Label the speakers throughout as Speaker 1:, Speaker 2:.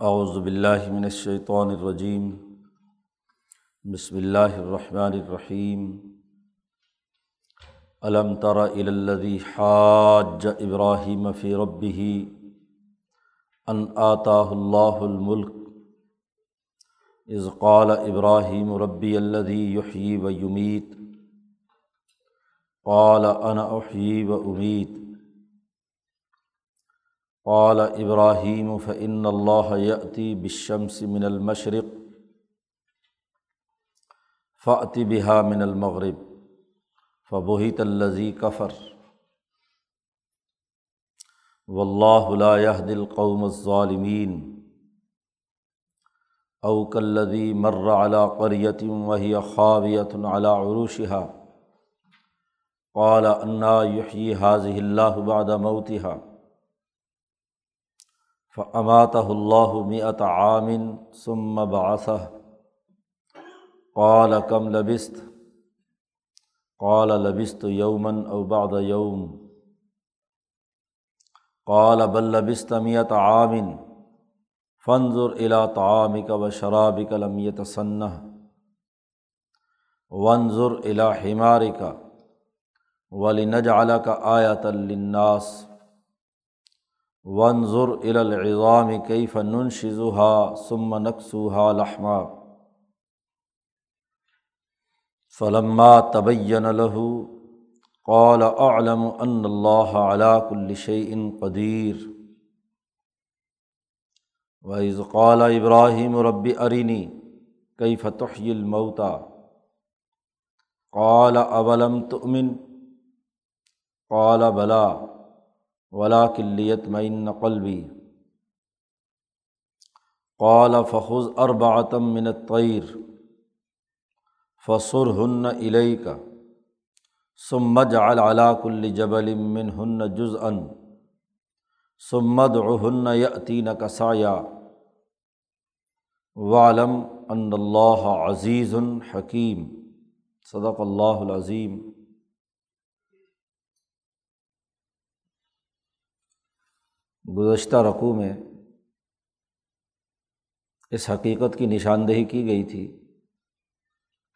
Speaker 1: اعوذ باللہ من الشیطان الرجیم بسم اللہ الرحمن الرحیم علم تر الذی حاج ابراہیم فی ربہ ان آتاہ اللہ الملک اذ قال ابراہیم ربی الذی یحیی و یمیت قال انا احیی و امیت قال ابراہیم فعن اللہ یتی بشمس من المشرق فعتی بحا من المغرب فبوہت الزی کفر و اللہ يهد القوم الظالمین اوکلدی مر على قریت وهي خاویۃ على عروشها. قال انا یحیی حاضح اللہ بعد موتها. فعمات اللہ میت عامن ثم باثہ قال کم لبست قال لبست یومن او بعد یوم قال بل لبست میت عامن فنظر الى طعامك و شرابك لم يتسنه. وانظر الى حمارك. ولنجعلك آية للناس. ونظر العظام کئی فنن شزوحا سم نقصوحا لحما. فلما تبین لہو قال اعلم ان اللہ علا کل شعین قدیر وعز قال ابراہیم رب ارینی کئی فتح الموتا قال اولم تؤمن؟ قال بلا ولا کلیت معین قلبی قال فخذ اربعتم من الطیر فسر ہن علیہ کا سمج علاق الجبل من ہن جز ان سمد ہن یتین کسایا والم ان اللہ عزیز الحکیم صدق اللہ العظیم گزشتہ رقوع میں اس حقیقت کی نشاندہی کی گئی تھی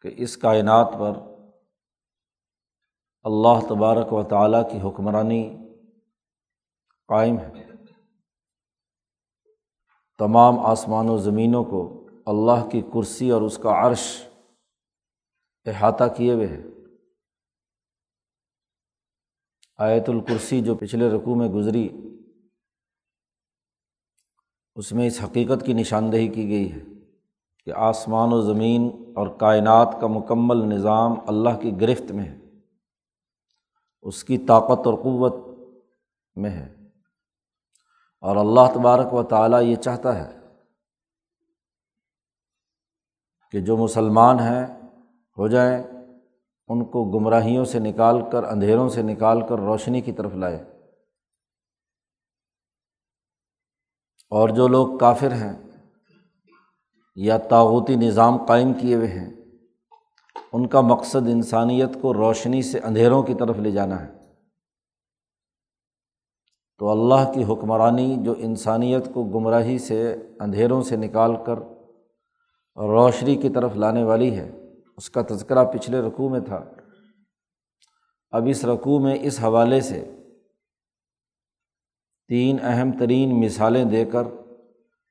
Speaker 1: کہ اس کائنات پر اللہ تبارک و تعالیٰ کی حکمرانی قائم ہے۔ تمام آسمان و زمینوں کو اللہ کی کرسی اور اس کا عرش احاطہ کیے ہوئے ہے آیت الکرسی جو پچھلے رقوع میں گزری اس میں اس حقیقت کی نشاندہی کی گئی ہے کہ آسمان و زمین اور کائنات کا مکمل نظام اللہ کی گرفت میں ہے۔ اس کی طاقت اور قوت میں ہے۔ اور اللہ تبارک و تعالیٰ یہ چاہتا ہے کہ جو مسلمان ہیں، ہو جائیں، ان کو گمراہیوں سے نکال کر، اندھیروں سے نکال کر روشنی کی طرف لائے۔ اور جو لوگ کافر ہیں یا تاغوتی نظام قائم کیے ہوئے ہیں، ان کا مقصد انسانیت کو روشنی سے اندھیروں کی طرف لے جانا ہے۔ تو اللہ کی حکمرانی جو انسانیت کو گمراہی سے، اندھیروں سے نکال کر روشنی کی طرف لانے والی ہے، اس کا تذکرہ پچھلے رقوع میں تھا۔ اب اس رقوع میں اس حوالے سے تین اہم ترین مثالیں دے کر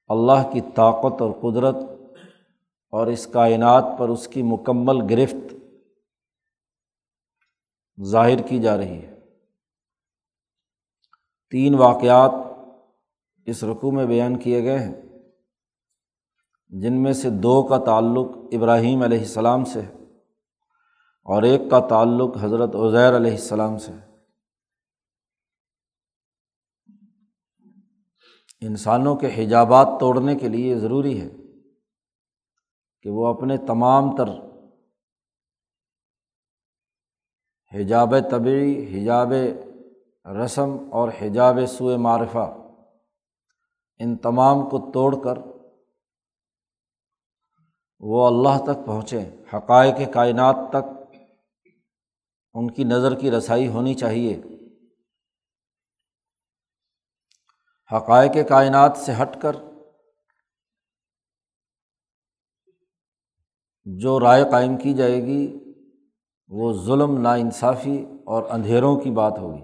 Speaker 1: اللہ کی طاقت اور قدرت اور اس کائنات پر اس کی مکمل گرفت ظاہر کی جا رہی ہے۔ تین واقعات اس رقوع میں بیان کیے گئے ہیں، جن میں سے دو کا تعلق ابراہیم علیہ السلام سے ہے اور ایک کا تعلق حضرت عزیر علیہ السلام سے ہے۔ انسانوں کے حجابات توڑنے کے لیے ضروری ہے کہ وہ اپنے تمام تر حجاب طبعی، حجاب رسم اور حجاب سوئے معرفہ، ان تمام کو توڑ کر وہ اللہ تک پہنچیں حقائق کائنات تک ان کی نظر کی رسائی ہونی چاہیے۔ حقائق کائنات سے ہٹ کر جو رائے قائم کی جائے گی، وہ ظلم نا انصافی اور اندھیروں کی بات ہوگی۔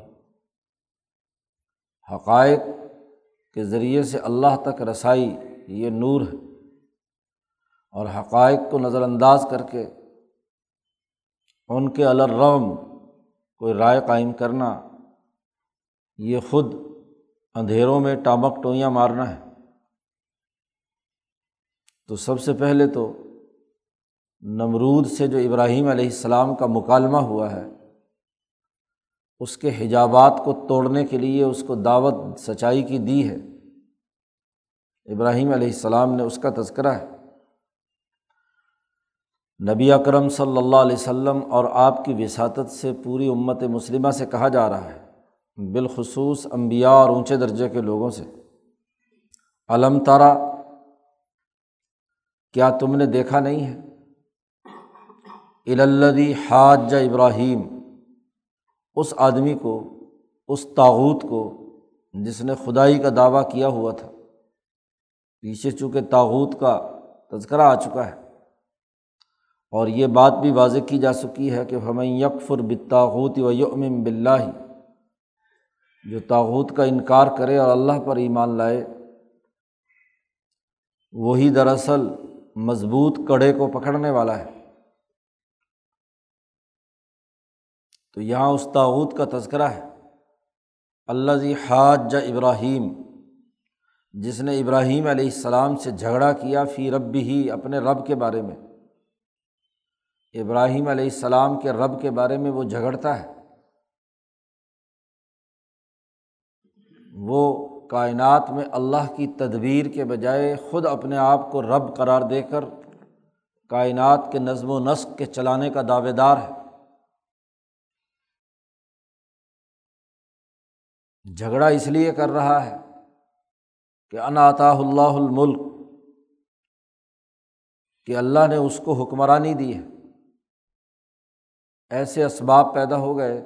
Speaker 1: حقائق کے ذریعے سے اللہ تک رسائی، یہ نور ہے۔ اور حقائق کو نظر انداز کر کے ان کے الرم کوئی رائے قائم کرنا، یہ خود اندھیروں میں ٹامک ٹوئیاں مارنا ہے۔ تو سب سے پہلے تو نمرود سے جو ابراہیم علیہ السلام کا مکالمہ ہوا ہے، اس کے حجابات کو توڑنے کے لیے اس کو دعوت سچائی کی دی ہے۔ ابراہیم علیہ السلام نے اس کا تذکرہ ہے۔ نبی اکرم صلی اللہ علیہ وسلم اور آپ کی وساطت سے پوری امت مسلمہ سے کہا جا رہا ہے۔ بالخصوص امبیا اور اونچے درجے کے لوگوں سے۔ علم تارا کیا تم نے دیکھا نہیں ہے؟ الدی حاج ابراہیم، اس آدمی کو، اس تاوت کو جس نے خدائی کا دعویٰ کیا ہوا تھا۔ پیچھے چونکہ تاوت کا تذکرہ آ چکا ہے۔ اور یہ بات بھی واضح کی جا چکی ہے کہ ہمیں یکفر بتاغوت و یوم بلّہ جو تاوت کا انکار کرے اور اللہ پر ایمان لائے، وہی دراصل مضبوط کڑے کو پکڑنے والا ہے۔ تو یہاں اس تاوت کا تذکرہ ہے۔ اللہ جی حاج ابراہیم، جس نے ابراہیم علیہ السلام سے جھگڑا کیا فی رب ہی اپنے رب کے بارے میں۔ ابراہیم علیہ السلام کے رب کے بارے میں وہ جھگڑتا ہے۔ وہ کائنات میں اللہ کی تدبیر کے بجائے خود اپنے آپ کو رب قرار دے کر کائنات کے نظم و نسق کے چلانے کا دعوے دار ہے۔ جھگڑا اس لیے کر رہا ہے کہ انعطا اللہ الملک، کہ اللہ نے اس کو حکمرانی دی ہے۔ ایسے اسباب پیدا ہو گئے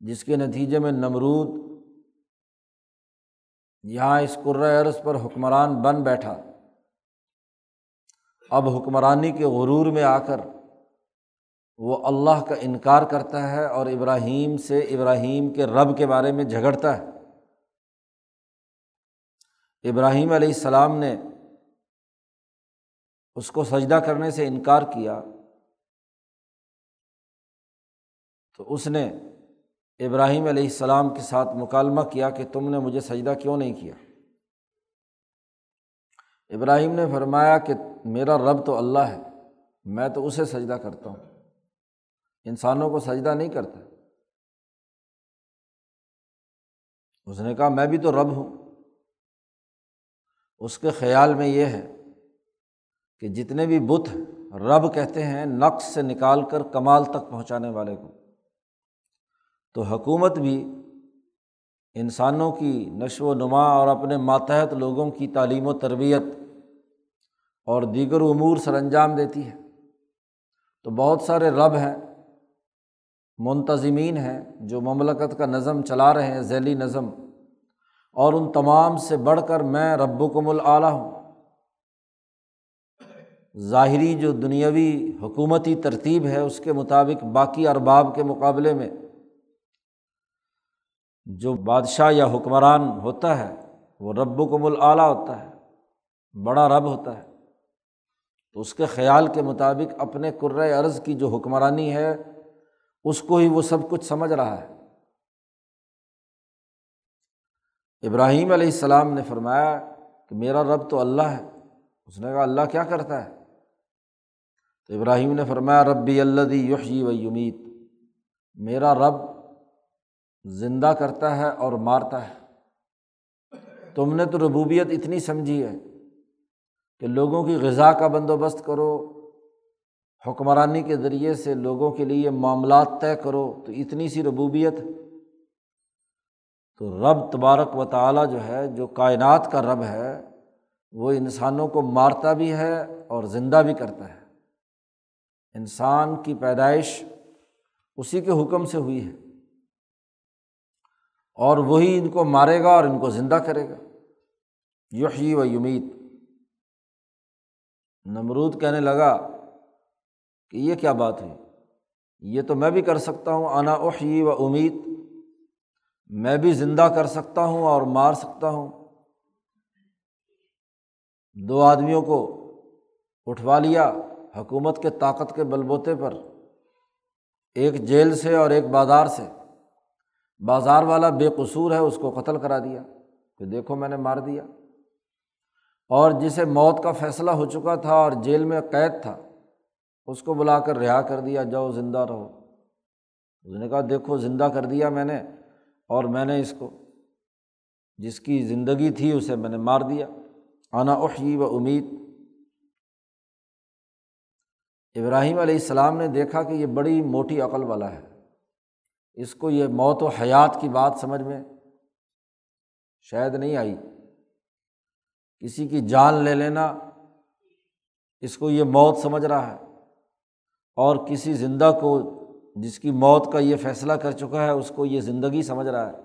Speaker 1: جس کے نتیجے میں نمرود یہاں اس عرض پر حکمران بن بیٹھا۔ اب حکمرانی کے غرور میں آ کر وہ اللہ کا انکار کرتا ہے اور ابراہیم سے ابراہیم کے رب کے بارے میں جھگڑتا ہے۔ ابراہیم علیہ السلام نے اس کو سجدہ کرنے سے انکار کیا۔ تو اس نے ابراہیم علیہ السلام کے ساتھ مکالمہ کیا کہ تم نے مجھے سجدہ کیوں نہیں کیا؟ ابراہیم نے فرمایا کہ میرا رب تو اللہ ہے، میں تو اسے سجدہ کرتا ہوں۔ انسانوں کو سجدہ نہیں کرتا۔ اس نے کہا، میں بھی تو رب ہوں۔ اس کے خیال میں یہ ہے کہ جتنے بھی بت رب کہتے ہیں، نقص سے نکال کر کمال تک پہنچانے والے کو۔ تو حکومت بھی انسانوں کی نشو و نما اور اپنے ماتحت لوگوں کی تعلیم و تربیت اور دیگر امور سر انجام دیتی ہے۔ تو بہت سارے رب ہیں، منتظمین ہیں جو مملکت کا نظم چلا رہے ہیں، ذیلی نظم۔ اور ان تمام سے بڑھ کر میں رب کم العلیٰ ہوں۔ ظاہری جو دنیاوی حکومتی ترتیب ہے، اس کے مطابق باقی ارباب کے مقابلے میں جو بادشاہ یا حکمران ہوتا ہے، وہ رب کم العلیٰ ہوتا ہے، بڑا رب ہوتا ہے۔ تو اس کے خیال کے مطابق اپنے عرض کی جو حکمرانی ہے، اس کو ہی وہ سب کچھ سمجھ رہا ہے۔ ابراہیم علیہ السلام نے فرمایا کہ میرا رب تو اللہ ہے۔ اس نے کہا، اللہ کیا کرتا ہے؟ تو ابراہیم نے فرمایا، ربی اللہ یحیی و یمیت۔ میرا رب زندہ کرتا ہے اور مارتا ہے۔ تم نے تو ربوبیت اتنی سمجھی ہے کہ لوگوں کی غذا کا بندوبست کرو، حکمرانی کے ذریعے سے لوگوں کے لیے معاملات طے کرو، تو اتنی سی ربوبیت۔ تو رب تبارک و تعالیٰ جو ہے، جو کائنات کا رب ہے، وہ انسانوں کو مارتا بھی ہے اور زندہ بھی کرتا ہے۔ انسان کی پیدائش اسی کے حکم سے ہوئی ہے۔ اور وہی ان کو مارے گا اور ان کو زندہ کرے گا۔ یحیی و یمیت۔ نمرود کہنے لگا کہ یہ کیا بات ہوئی یہ تو میں بھی کر سکتا ہوں، انا احی و امید میں بھی زندہ کر سکتا ہوں اور مار سکتا ہوں۔ دو آدمیوں کو اٹھوا لیا حکومت کے طاقت کے بل بوتے پر، ایک جیل سے اور ایک بازار سے۔ بازار والا بے قصور ہے اس کو قتل کرا دیا، کہ دیکھو میں نے مار دیا۔ اور جسے موت کا فیصلہ ہو چکا تھا اور جیل میں قید تھا، اس کو بلا کر رہا کر دیا، جاؤ زندہ رہو۔ اس نے کہا، دیکھو زندہ کر دیا میں نے اور میں نے اس کو، جس کی زندگی تھی اسے میں نے مار دیا۔ آنا احی و امید۔ ابراہیم علیہ السلام نے دیکھا کہ یہ بڑی موٹی عقل والا ہے۔ اس کو یہ موت و حیات کی بات سمجھ میں شاید نہیں آئی۔ کسی کی جان لے لینا، اس کو یہ موت سمجھ رہا ہے۔ اور کسی زندہ کو جس کی موت کا یہ فیصلہ کر چکا ہے، اس کو یہ زندگی سمجھ رہا ہے۔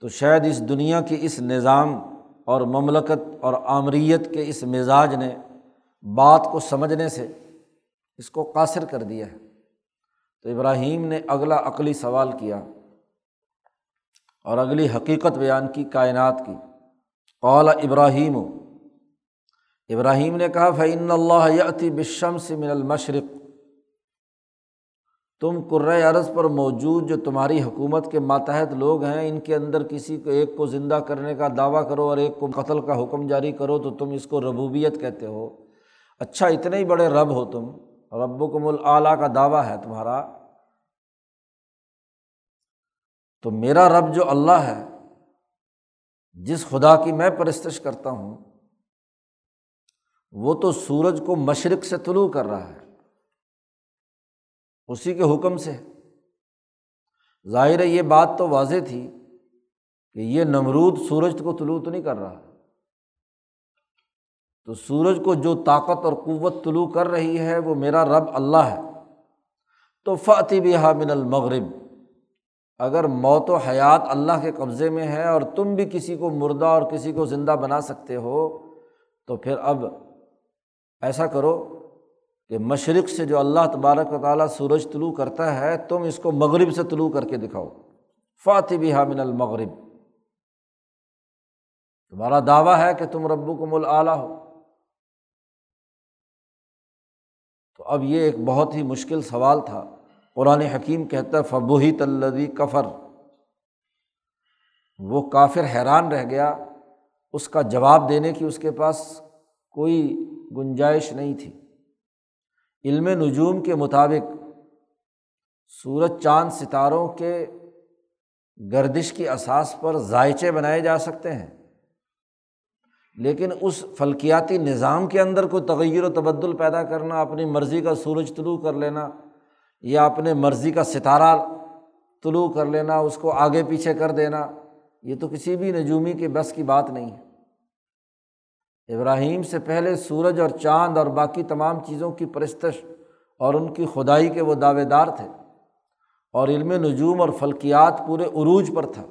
Speaker 1: تو شاید اس دنیا کے اس نظام اور مملکت اور آمریت کے اس مزاج نے بات کو سمجھنے سے اس کو قاصر کر دیا ہے۔ تو ابراہیم نے اگلا عقلی سوال کیا اور اگلی حقیقت بیان کی، کائنات کی۔ قال ابراہیم ابراہیم نے کہا فعین اللہ یتی بشم سے من المشرق۔ تم عرض پر موجود جو تمہاری حکومت کے ماتحت لوگ ہیں، ان کے اندر کسی کو ایک کو زندہ کرنے کا دعویٰ کرو اور ایک کو قتل کا حکم جاری کرو تو تم اس کو ربوبیت کہتے ہو۔ اچھا اتنے ہی بڑے رب ہو تم۔ رب و کم العلیٰ کا دعویٰ ہے تمہارا۔ تو میرا رب جو اللہ ہے، جس خدا کی میں پرستش کرتا ہوں، وہ تو سورج کو مشرق سے طلوع کر رہا ہے۔ اسی کے حکم سے۔ ظاہر ہے، یہ بات تو واضح تھی کہ یہ نمرود سورج کو طلوع تو نہیں کر رہا۔ تو سورج کو جو طاقت اور قوت طلوع کر رہی ہے، وہ میرا رب اللہ ہے۔ تو فاتح بھی من المغرب۔ اگر موت و حیات اللہ کے قبضے میں ہے اور تم بھی کسی کو مردہ اور کسی کو زندہ بنا سکتے ہو، تو پھر اب ایسا کرو کہ مشرق سے جو اللہ تبارک و تعالیٰ سورج طلوع کرتا ہے، تم اس کو مغرب سے طلوع کر کے دکھاؤ۔ فاتح بھی من المغرب۔ تمہارا دعویٰ ہے کہ تم رب کو مل اعلیٰ ہو۔ تو اب یہ ایک بہت ہی مشکل سوال تھا۔ قرآن حکیم کہتا ہے فبوہی تلدی کفر وہ کافر حیران رہ گیا۔ اس کا جواب دینے کی اس کے پاس کوئی گنجائش نہیں تھی۔ علم نجوم کے مطابق سورج چاند ستاروں کے گردش کی اساس پر ذائچے بنائے جا سکتے ہیں۔ لیکن اس فلکیاتی نظام کے اندر کوئی تغیر و تبدل پیدا کرنا، اپنی مرضی کا سورج طلوع کر لینا یا اپنے مرضی کا ستارہ طلوع کر لینا، اس کو آگے پیچھے کر دینا، یہ تو کسی بھی نجومی کے بس کی بات نہیں ہے۔ ابراہیم سے پہلے سورج اور چاند اور باقی تمام چیزوں کی پرستش اور ان کی خدائی کے وہ دعوے دار تھے اور علم نجوم اور فلکیات پورے عروج پر تھا۔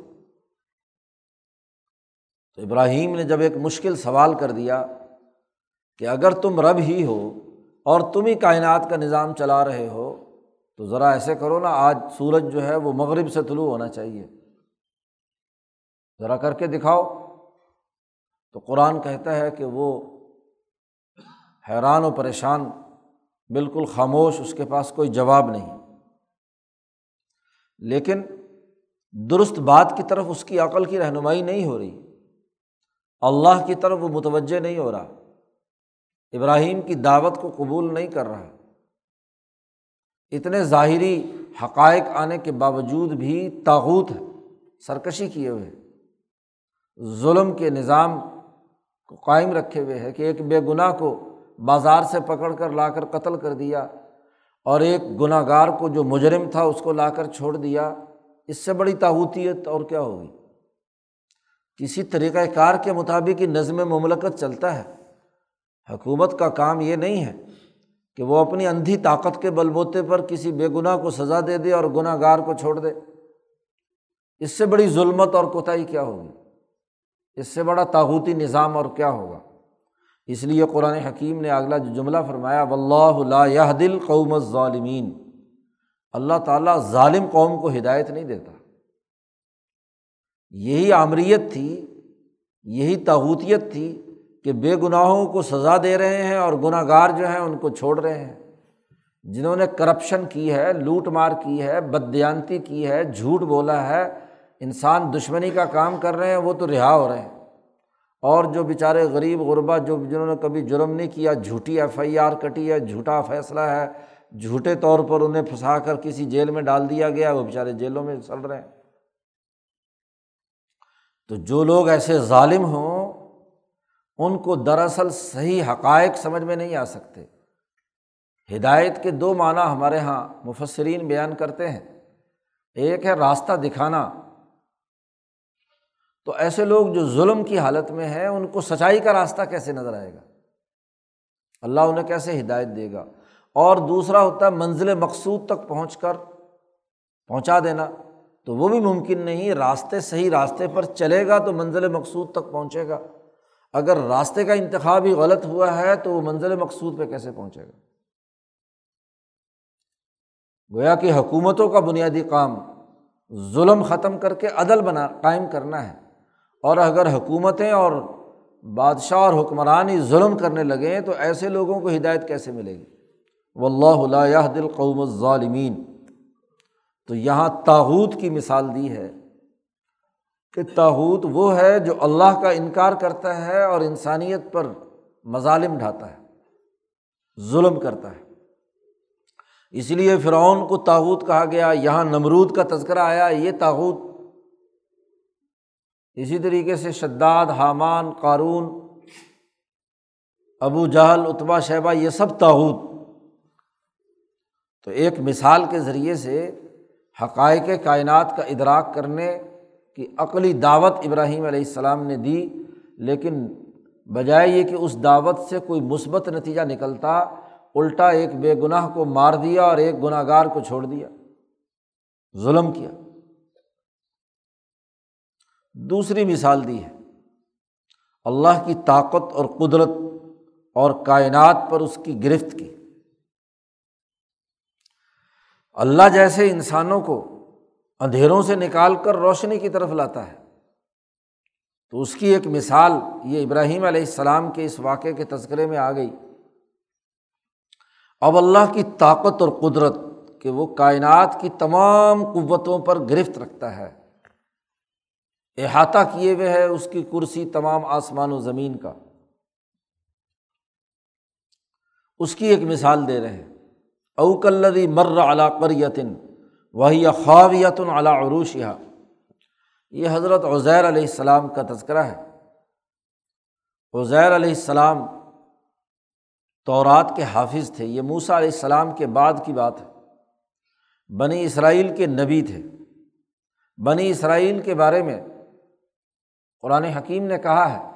Speaker 1: تو ابراہیم نے جب ایک مشکل سوال کر دیا کہ اگر تم رب ہی ہو اور تم ہی کائنات کا نظام چلا رہے ہو، تو ذرا ایسے کرو نا، آج سورج جو ہے وہ مغرب سے طلوع ہونا چاہیے۔ ذرا کر کے دکھاؤ۔ تو قرآن کہتا ہے کہ وہ حیران و پریشان، بالکل خاموش، اس کے پاس کوئی جواب نہیں۔ لیکن درست بات کی طرف اس کی عقل کی رہنمائی نہیں ہو رہی۔ اللہ کی طرف وہ متوجہ نہیں ہو رہا۔ ابراہیم کی دعوت کو قبول نہیں کر رہا۔ اتنے ظاہری حقائق آنے کے باوجود بھی تاغوت ہے، سرکشی کیے ہوئے۔ ظلم کے نظام کو قائم رکھے ہوئے ہے کہ ایک بے گناہ کو بازار سے پکڑ کر لا کر قتل کر دیا اور ایک گناہ گار کو جو مجرم تھا اس کو لا کر چھوڑ دیا۔ اس سے بڑی تاوتیت اور کیا ہوگی؟ کسی طریقۂ کار کے مطابق ہی نظم مملکت چلتا ہے۔ حکومت کا کام یہ نہیں ہے کہ وہ اپنی اندھی طاقت کے بل بوتے پر کسی بے گناہ کو سزا دے دے اور گناہ گار کو چھوڑ دے۔ اس سے بڑی ظلمت اور کوتاہی کیا ہوگی؟ اس سے بڑا تاغوتی نظام اور کیا ہوگا؟ اس لیے قرآن حکیم نے اگلا جو جملہ فرمایا و اللہ دل قوم ظالمین اللہ تعالیٰ ظالم قوم کو ہدایت نہیں دیتا۔ یہی آمریت تھی، یہی تاوتیت تھی کہ بے گناہوں کو سزا دے رہے ہیں اور گناہ گار جو ہیں ان کو چھوڑ رہے ہیں۔ جنہوں نے کرپشن کی ہے، لوٹ مار کی ہے بدیانتی کی ہے، جھوٹ بولا ہے، انسان دشمنی کا کام کر رہے ہیں، وہ تو رہا ہو رہے ہیں۔ اور جو بیچارے غریب غربا جو جنہوں نے کبھی جرم نہیں کیا، جھوٹی ایف آئی آر کٹی ہے، جھوٹا فیصلہ ہے، جھوٹے طور پر انہیں پھنسا کر کسی جیل میں ڈال دیا گیا، وہ بیچارے جیلوں میں چل رہے ہیں۔ تو جو لوگ ایسے ظالم ہوں، ان کو دراصل صحیح حقائق سمجھ میں نہیں آ سکتے۔ ہدایت کے دو معنی ہمارے یہاں مفسرین بیان کرتے ہیں۔ ایک ہے راستہ دکھانا۔ تو ایسے لوگ جو ظلم کی حالت میں ہیں، ان کو سچائی کا راستہ کیسے نظر آئے گا؟ اللہ انہیں کیسے ہدایت دے گا؟ اور دوسرا ہوتا ہے منزل مقصود تک پہنچ کر پہنچا دینا۔ تو وہ بھی ممکن نہیں، راستے صحیح راستے پر چلے گا تو منزل مقصود تک پہنچے گا۔ اگر راستے کا انتخاب ہی غلط ہوا ہے تو وہ منزل مقصود پہ کیسے پہنچے گا؟ گویا کہ حکومتوں کا بنیادی کام ظلم ختم کر کے عدل بنا، قائم کرنا ہے۔ اور اگر حکومتیں اور بادشاہ اور حکمران ہی ظلم کرنے لگیں تو ایسے لوگوں کو ہدایت کیسے ملے گی؟ و اللہ اللہ دل قوم الظالمین۔ تو یہاں تاحود کی مثال دی ہے کہ تاحود وہ ہے جو اللہ کا انکار کرتا ہے اور انسانیت پر مظالم ڈھاتا ہے، ظلم کرتا ہے۔ اس لیے فرعون کو تاحود کہا گیا، یہاں نمرود کا تذکرہ آیا، یہ تاحود اسی طریقے سے شداد، حامان، قارون، ابو جہل اتبا شہبہ یہ سب تاحود تو ایک مثال کے ذریعے سے حقائق کائنات کا ادراک کرنے کی عقلی دعوت ابراہیم علیہ السلام نے دی، لیکن بجائے یہ کہ اس دعوت سے کوئی مثبت نتیجہ نکلتا، الٹا ایک بے گناہ کو مار دیا اور ایک گناہ گار کو چھوڑ دیا۔ ظلم کیا۔ دوسری مثال دی ہے۔ اللہ کی طاقت اور قدرت اور کائنات پر اس کی گرفت کی۔ اللہ جیسے انسانوں کو اندھیروں سے نکال کر روشنی کی طرف لاتا ہے۔ تو اس کی ایک مثال یہ ابراہیم علیہ السلام کے اس واقعے کے تذکرے میں آ گئی۔ اب اللہ کی طاقت اور قدرت کہ وہ کائنات کی تمام قوتوں پر گرفت رکھتا ہے۔ احاطہ کیے ہوئے ہے اس کی کرسی تمام آسمان و زمین کا۔ اس کی ایک مثال دے رہے ہیں۔ اوکلدی مر علا قریتن وہی خواویتن علا عروش یہ حضرت عزیر علیہ السلام کا تذکرہ ہے۔ عزیر علیہ السلام تورات کے حافظ تھے، یہ موسا علیہ السلام کے بعد کی بات ہے۔ بنی اسرائیل کے نبی تھے۔ بنی اسرائیل کے بارے میں قرآن حکیم نے کہا ہے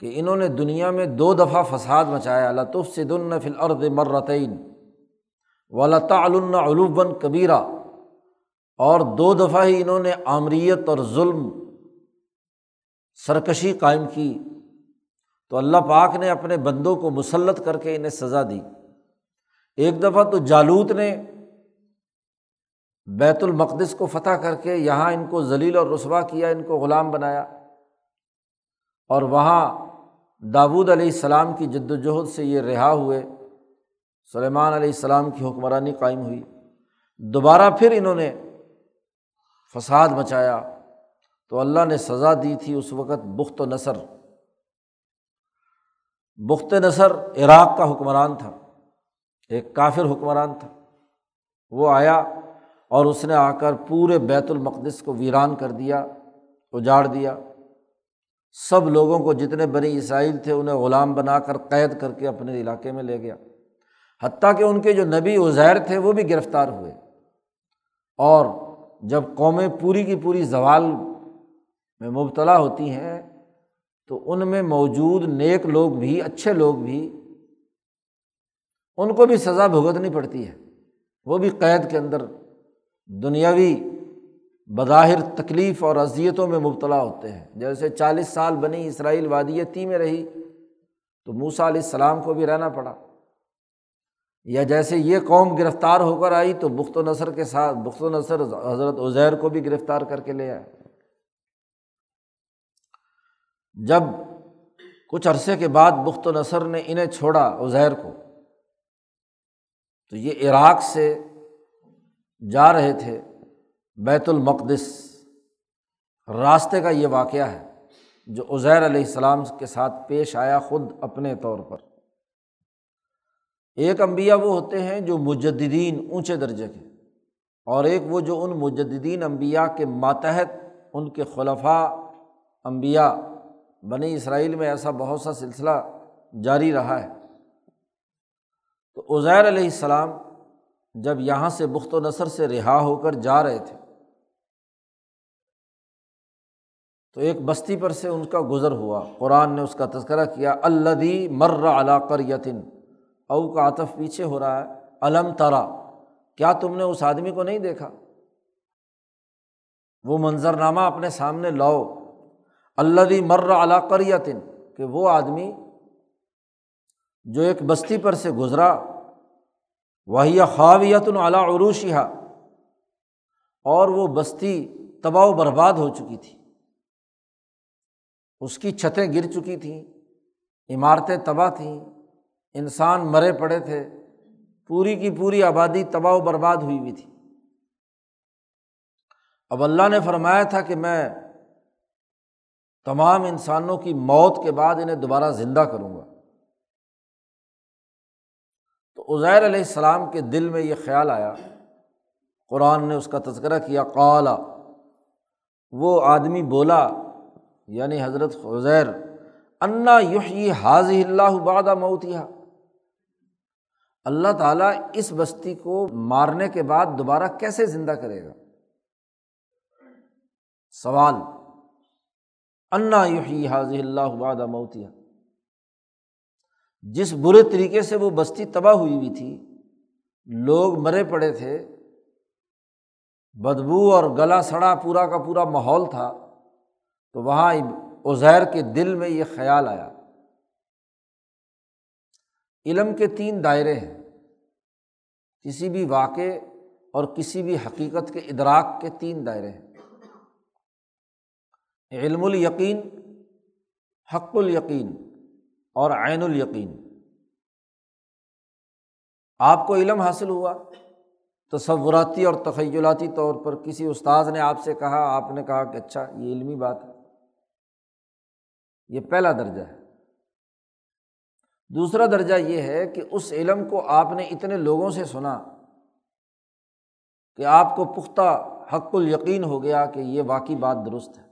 Speaker 1: کہ انہوں نے دنیا میں دو دفعہ فساد مچایا۔ لطف سے دن فل ارد مرتعین علوبً کبیرہ اور دو دفعہ ہی انہوں نے آمریت اور ظلم، سرکشی قائم کی۔ تو اللہ پاک نے اپنے بندوں کو مسلط کر کے انہیں سزا دی۔ ایک دفعہ تو جالوت نے بیت المقدس کو فتح کر کے یہاں ان کو ذلیل اور رسوا کیا، ان کو غلام بنایا۔ اور وہاں داود علیہ السلام کی جد وجہد سے یہ رہا ہوئے۔ سلیمان علیہ السلام کی حکمرانی قائم ہوئی۔ دوبارہ پھر انہوں نے فساد مچایا۔ تو اللہ نے سزا دی تھی اس وقت بخت و نثر بخت نثر عراق کا حکمران تھا۔ ایک کافر حکمران تھا۔ وہ آیا اور اس نے آ کر پورے بیت المقدس کو ویران کر دیا، اجاڑ دیا۔ سب لوگوں کو جتنے بنی اسرائیل تھے انہیں غلام بنا کر قید کر کے اپنے علاقے میں لے گیا۔ حتیٰ کہ ان کے جو نبی عزیر تھے وہ بھی گرفتار ہوئے۔ اور جب قومیں پوری کی پوری زوال میں مبتلا ہوتی ہیں، تو ان میں موجود نیک لوگ بھی، اچھے لوگ بھی، ان کو بھی سزا بھگتنی پڑتی ہے۔ وہ بھی قید کے اندر دنیاوی بظاہر تکلیف اور اذیتوں میں مبتلا ہوتے ہیں۔ جیسے چالیس سال بنی اسرائیل وادی تی میں رہی، تو موسا علیہ السلام کو بھی رہنا پڑا۔ یا جیسے یہ قوم گرفتار ہو کر آئی تو بخت و نثر کے ساتھ، بخت و نثر حضرت عزیر کو بھی گرفتار کر کے لے آئے۔ جب کچھ عرصے کے بعد بخت و نثر نے انہیں چھوڑا عزیر کو، تو یہ عراق سے جا رہے تھے بیت المقدس۔ راستے کا یہ واقعہ ہے جو عزیر علیہ السلام کے ساتھ پیش آیا خود اپنے طور پر۔ ایک امبیا وہ ہوتے ہیں جو مجدین اونچے درجے کے اور ایک وہ جو ان مجدین امبیا کے ماتحت، ان کے خلفہ امبیا بنی اسرائیل میں ایسا بہت سا سلسلہ جاری رہا ہے۔ تو عزیر علیہ السلام جب یہاں سے بخت و نثر سے رہا ہو کر جا رہے تھے، تو ایک بستی پر سے ان کا گزر ہوا۔ قرآن نے اس کا تذکرہ کیا الدی مر علاقر یتن او کا عطف پیچھے ہو رہا ہے۔ علم ترا، کیا تم نے اس آدمی کو نہیں دیکھا؟ وہ منظرنامہ اپنے سامنے لاؤ۔ اللہ مر علاقر یتن کہ وہ آدمی جو ایک بستی پر سے گزرا۔ وہی خواویت العلیٰ عروشیہ اور وہ بستی تباہ و برباد ہو چکی تھی۔ اس کی چھتیں گر چکی تھیں، عمارتیں تباہ تھیں۔ انسان مرے پڑے تھے، پوری کی پوری آبادی تباہ و برباد ہوئی ہوئی تھی۔ اب اللہ نے فرمایا تھا کہ میں تمام انسانوں کی موت کے بعد انہیں دوبارہ زندہ کروں گا۔ تو عزیر علیہ السلام کے دل میں یہ خیال آیا۔ قرآن نے اس کا تذکرہ کیا، قالا، وہ آدمی بولا یعنی حضرت عزیر، انا یحیی حاضی اللہ بادہ موتیا اللہ تعالیٰ اس بستی کو مارنے کے بعد دوبارہ کیسے زندہ کرے گا؟ سوال انا یحیی حاضی اللہ بادہ موتیا جس برے طریقے سے وہ بستی تباہ ہوئی ہوئی تھی، لوگ مرے پڑے تھے، بدبو اور گلا سڑا پورا کا پورا ماحول تھا، تو وہاں ازیر کے دل میں یہ خیال آیا۔ علم کے تین دائرے ہیں۔ کسی بھی واقع اور کسی بھی حقیقت کے ادراک کے تین دائرے ہیں۔ علم الیقین، حق الیقین اور عین الیقین۔ آپ کو علم حاصل ہوا؟ تصوراتی اور تخیلاتی طور پر کسی استاذ نے آپ سے کہا؟ آپ نے کہا کہ اچھا یہ علمی بات ہے۔ یہ پہلا درجہ ہے۔ دوسرا درجہ یہ ہے کہ اس علم کو آپ نے اتنے لوگوں سے سنا کہ آپ کو پختہ حق الیقین ہو گیا کہ یہ واقعی بات درست ہے۔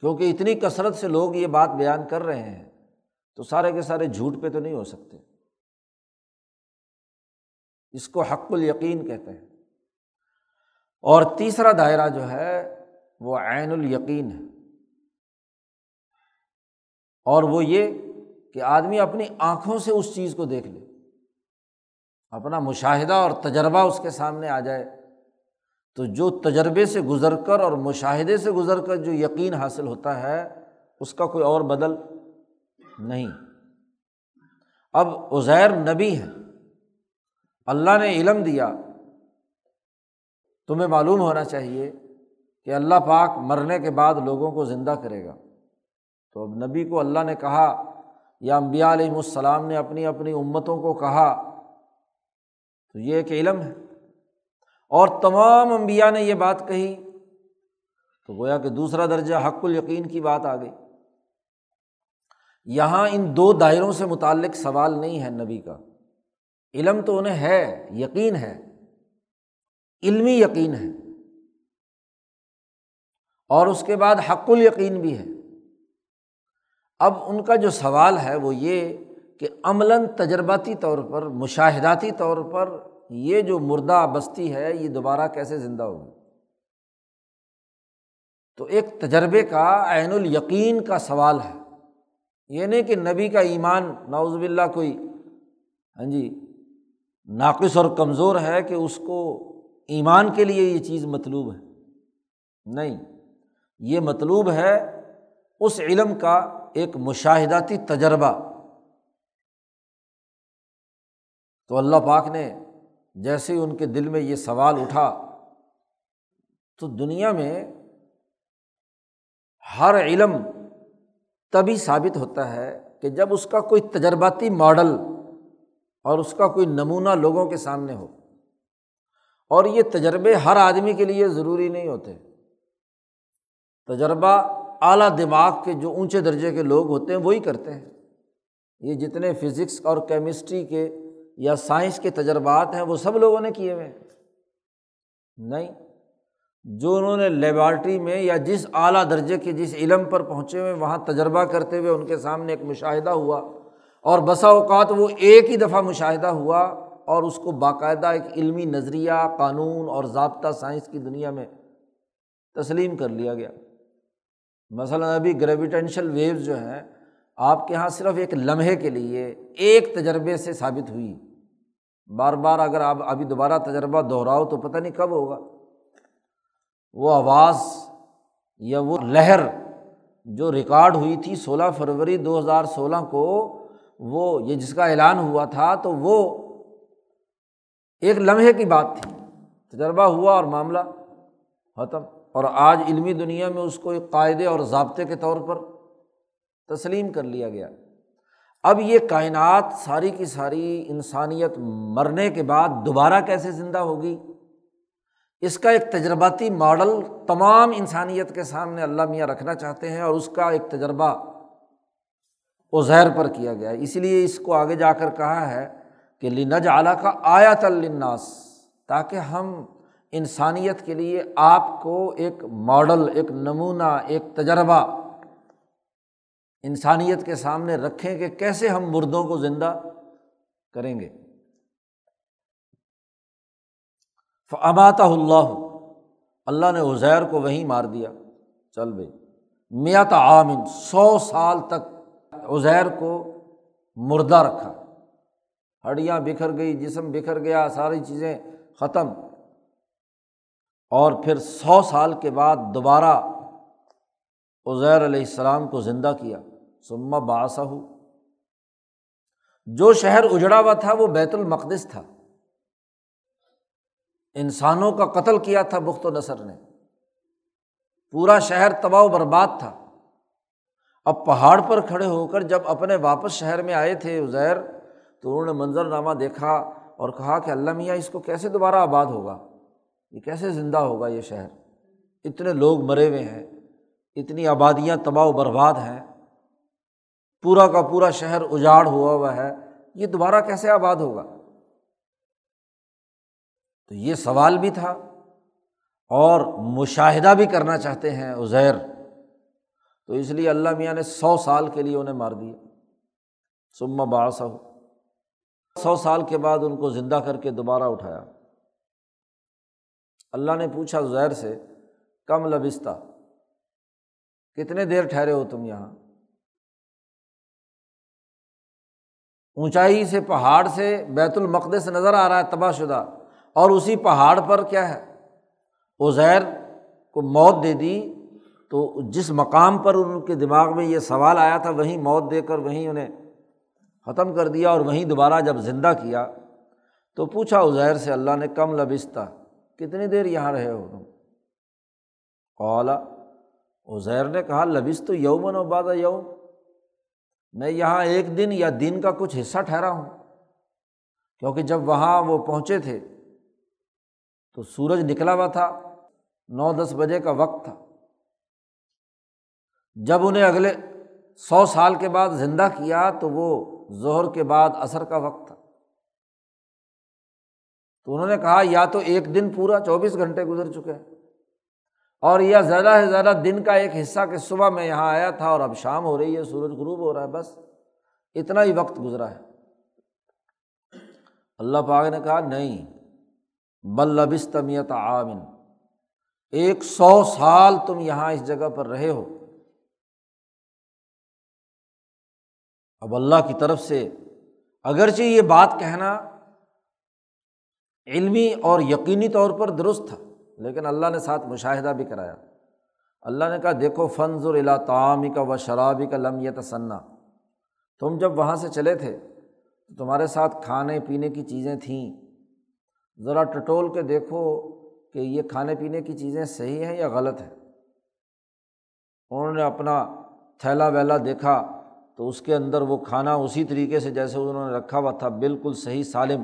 Speaker 1: کیونکہ اتنی کثرت سے لوگ یہ بات بیان کر رہے ہیں تو سارے کے سارے جھوٹ پہ تو نہیں ہو سکتے۔ اس کو حق الیقین کہتے ہیں۔ اور تیسرا دائرہ جو ہے وہ عین الیقین ہے۔ اور وہ یہ کہ آدمی اپنی آنکھوں سے اس چیز کو دیکھ لے، اپنا مشاہدہ اور تجربہ اس کے سامنے آ جائے۔ تو جو تجربے سے گزر کر اور مشاہدے سے گزر کر جو یقین حاصل ہوتا ہے، اس کا کوئی اور بدل نہیں۔ اب عزیر نبی ہے اللہ نے علم دیا۔ تمہیں معلوم ہونا چاہیے کہ اللہ پاک مرنے کے بعد لوگوں کو زندہ کرے گا۔ تو اب نبی کو اللہ نے کہا، یا امبیا علیہم السلام نے اپنی اپنی امتوں کو کہا، تو یہ ایک علم ہے۔ اور تمام امبیا نے یہ بات کہی، تو گویا کہ دوسرا درجہ حق الیقین کی بات آ گئی یہاں ان دو دائروں سے متعلق سوال نہیں ہے نبی کا۔ علم تو انہیں ہے، یقین ہے، علمی یقین ہے۔ اور اس کے بعد حق الیقین بھی ہے۔ اب ان کا جو سوال ہے وہ یہ کہ عملاً تجرباتی طور پر، مشاہداتی طور پر یہ جو مردہ بستی ہے، یہ دوبارہ کیسے زندہ ہوگی؟ تو ایک تجربے کا، عین الیقین کا سوال ہے۔ یہ نہیں کہ نبی کا ایمان ناؤز باللہ، کوئی ہاں جی ناقص اور کمزور ہے کہ اس کو ایمان کے لیے یہ چیز مطلوب ہے۔ نہیں، یہ مطلوب ہے اس علم کا ایک مشاہداتی تجربہ۔ تو اللہ پاک نے جیسے ان کے دل میں یہ سوال اٹھا، تو دنیا میں ہر علم تبھی ثابت ہوتا ہے کہ جب اس کا کوئی تجرباتی ماڈل اور اس کا کوئی نمونہ لوگوں کے سامنے ہو۔ اور یہ تجربے ہر آدمی کے لیے ضروری نہیں ہوتے۔ تجربہ اعلیٰ دماغ کے جو اونچے درجے کے لوگ ہوتے ہیں، وہی کرتے ہیں۔ یہ جتنے فزکس اور کیمسٹری کے یا سائنس کے تجربات ہیں، وہ سب لوگوں نے کیے ہوئے نہیں، جو انہوں نے لیبارٹری میں یا جس اعلیٰ درجے کے جس علم پر پہنچے ہوئے، وہاں تجربہ کرتے ہوئے ان کے سامنے ایک مشاہدہ ہوا۔ اور بسا اوقات وہ ایک ہی دفعہ مشاہدہ ہوا اور اس کو باقاعدہ ایک علمی نظریہ، قانون اور ضابطہ سائنس کی دنیا میں تسلیم کر لیا گیا۔ مثلاً ابھی گریویٹینشل ویوز جو ہیں، آپ کے یہاں صرف ایک لمحے کے لیے ایک تجربے سے ثابت ہوئی۔ بار بار اگر آپ ابھی دوبارہ تجربہ دہراؤ تو پتہ نہیں کب ہوگا۔ وہ آواز یا وہ لہر جو ریکارڈ ہوئی تھی سولہ فروری دو ہزار سولہ کو، وہ یہ جس کا اعلان ہوا تھا تو وہ ایک لمحے کی بات تھی۔ تجربہ ہوا اور معاملہ ختم۔ اور آج علمی دنیا میں اس کو ایک قاعدے اور ضابطے کے طور پر تسلیم کر لیا گیا۔ اب یہ کائنات ساری کی ساری انسانیت مرنے کے بعد دوبارہ کیسے زندہ ہوگی؟ اس کا ایک تجرباتی ماڈل تمام انسانیت کے سامنے اللہ میاں رکھنا چاہتے ہیں اور اس کا ایک تجربہ ازیر پر کیا گیا۔ ہے اسی لیے اس کو آگے جا کر کہا ہے کہ لنج اعلیٰ کا آیا تلناس تاکہ ہم انسانیت کے لیے آپ کو ایک ماڈل، ایک نمونہ، ایک تجربہ انسانیت کے سامنے رکھیں کہ کیسے ہم مردوں کو زندہ کریں گے۔ فماتا اللہ اللہ نے عزیر کو وہیں مار دیا۔ چل بھائی میات عامن سو سال تک عزیر کو مردہ رکھا۔ ہڈیاں بکھر گئی، جسم بکھر گیا، ساری چیزیں ختم۔ اور پھر سو سال کے بعد دوبارہ عزیر علیہ السلام کو زندہ کیا۔ سما باسا ہو جو شہر اجڑا ہوا تھا وہ بیت المقدس تھا۔ انسانوں کا قتل کیا تھا بخت و نثر نے۔ پورا شہر تباہ و برباد تھا۔ اب پہاڑ پر کھڑے ہو کر جب اپنے واپس شہر میں آئے تھے ازیر تو انہوں نے منظر نامہ دیکھا اور کہا کہ اللہ میاں، اس کو کیسے دوبارہ آباد ہوگا؟ یہ کیسے زندہ ہوگا یہ شہر؟ اتنے لوگ مرے ہوئے ہیں، اتنی آبادیاں تباہ و برباد ہیں، پورا کا پورا شہر اجاڑ ہوا ہوا ہے، یہ دوبارہ کیسے آباد ہوگا؟ تو یہ سوال بھی تھا اور مشاہدہ بھی کرنا چاہتے ہیں ازیر تو اس لیے اللہ میاں نے سو سال کے لیے انہیں مار دیا۔ سما باسا ہو سو سال کے بعد ان کو زندہ کر کے دوبارہ اٹھایا۔ اللہ نے پوچھا زیر سے، کم لبستہ، کتنے دیر ٹھہرے ہو تم یہاں؟ اونچائی سے پہاڑ سے بیت المقدس نظر آ رہا ہے تباہ شدہ، اور اسی پہاڑ پر کیا ہے؟ ازیر کو موت دے دی، تو جس مقام پر ان کے دماغ میں یہ سوال آیا تھا، وہیں موت دے کر وہیں انہیں ختم کر دیا اور وہیں دوبارہ جب زندہ کیا، تو پوچھا ازیر سے، اللہ نے کم لبستہ کتنی دیر یہاں رہے ہو تم؟ اولا ازیر نے کہا لبس تو یومن و باد یوم۔ میں یہاں ایک دن یا دن کا کچھ حصہ ٹھہرا ہوں۔ کیونکہ جب وہاں وہ پہنچے تھے، تو سورج نکلا ہوا تھا، نو دس بجے کا وقت تھا۔ جب انہیں اگلے سو سال کے بعد زندہ کیا، تو وہ زہر کے بعد اثر کا وقت تھا۔ تو انہوں نے کہا، یا تو ایک دن پورا چوبیس گھنٹے گزر چکے ہیں، اور یا زیادہ سے زیادہ دن کا ایک حصہ کہ صبح میں یہاں آیا تھا اور اب شام ہو رہی ہے، سورج غروب ہو رہا ہے، بس اتنا ہی وقت گزرا ہے۔ اللہ پاک نے کہا، نہیں بلبستمیت عامن ایک سو سال تم یہاں اس جگہ پر رہے ہو۔ اب اللہ کی طرف سے اگرچہ یہ بات کہنا علمی اور یقینی طور پر درست تھا، لیکن اللہ نے ساتھ مشاہدہ بھی کرایا۔ اللہ نے کہا، دیکھو فنز اللا تعامی کا و شرابی کا لم تسنا تم جب وہاں سے چلے تھے، تو تمہارے ساتھ کھانے پینے کی چیزیں تھیں۔ ذرا ٹٹول کے دیکھو کہ یہ کھانے پینے کی چیزیں صحیح ہیں یا غلط ہیں۔ انہوں نے اپنا تھیلا ویلا دیکھا تو اس کے اندر وہ کھانا اسی طریقے سے جیسے انہوں نے رکھا ہوا تھا، بالکل صحیح سالم۔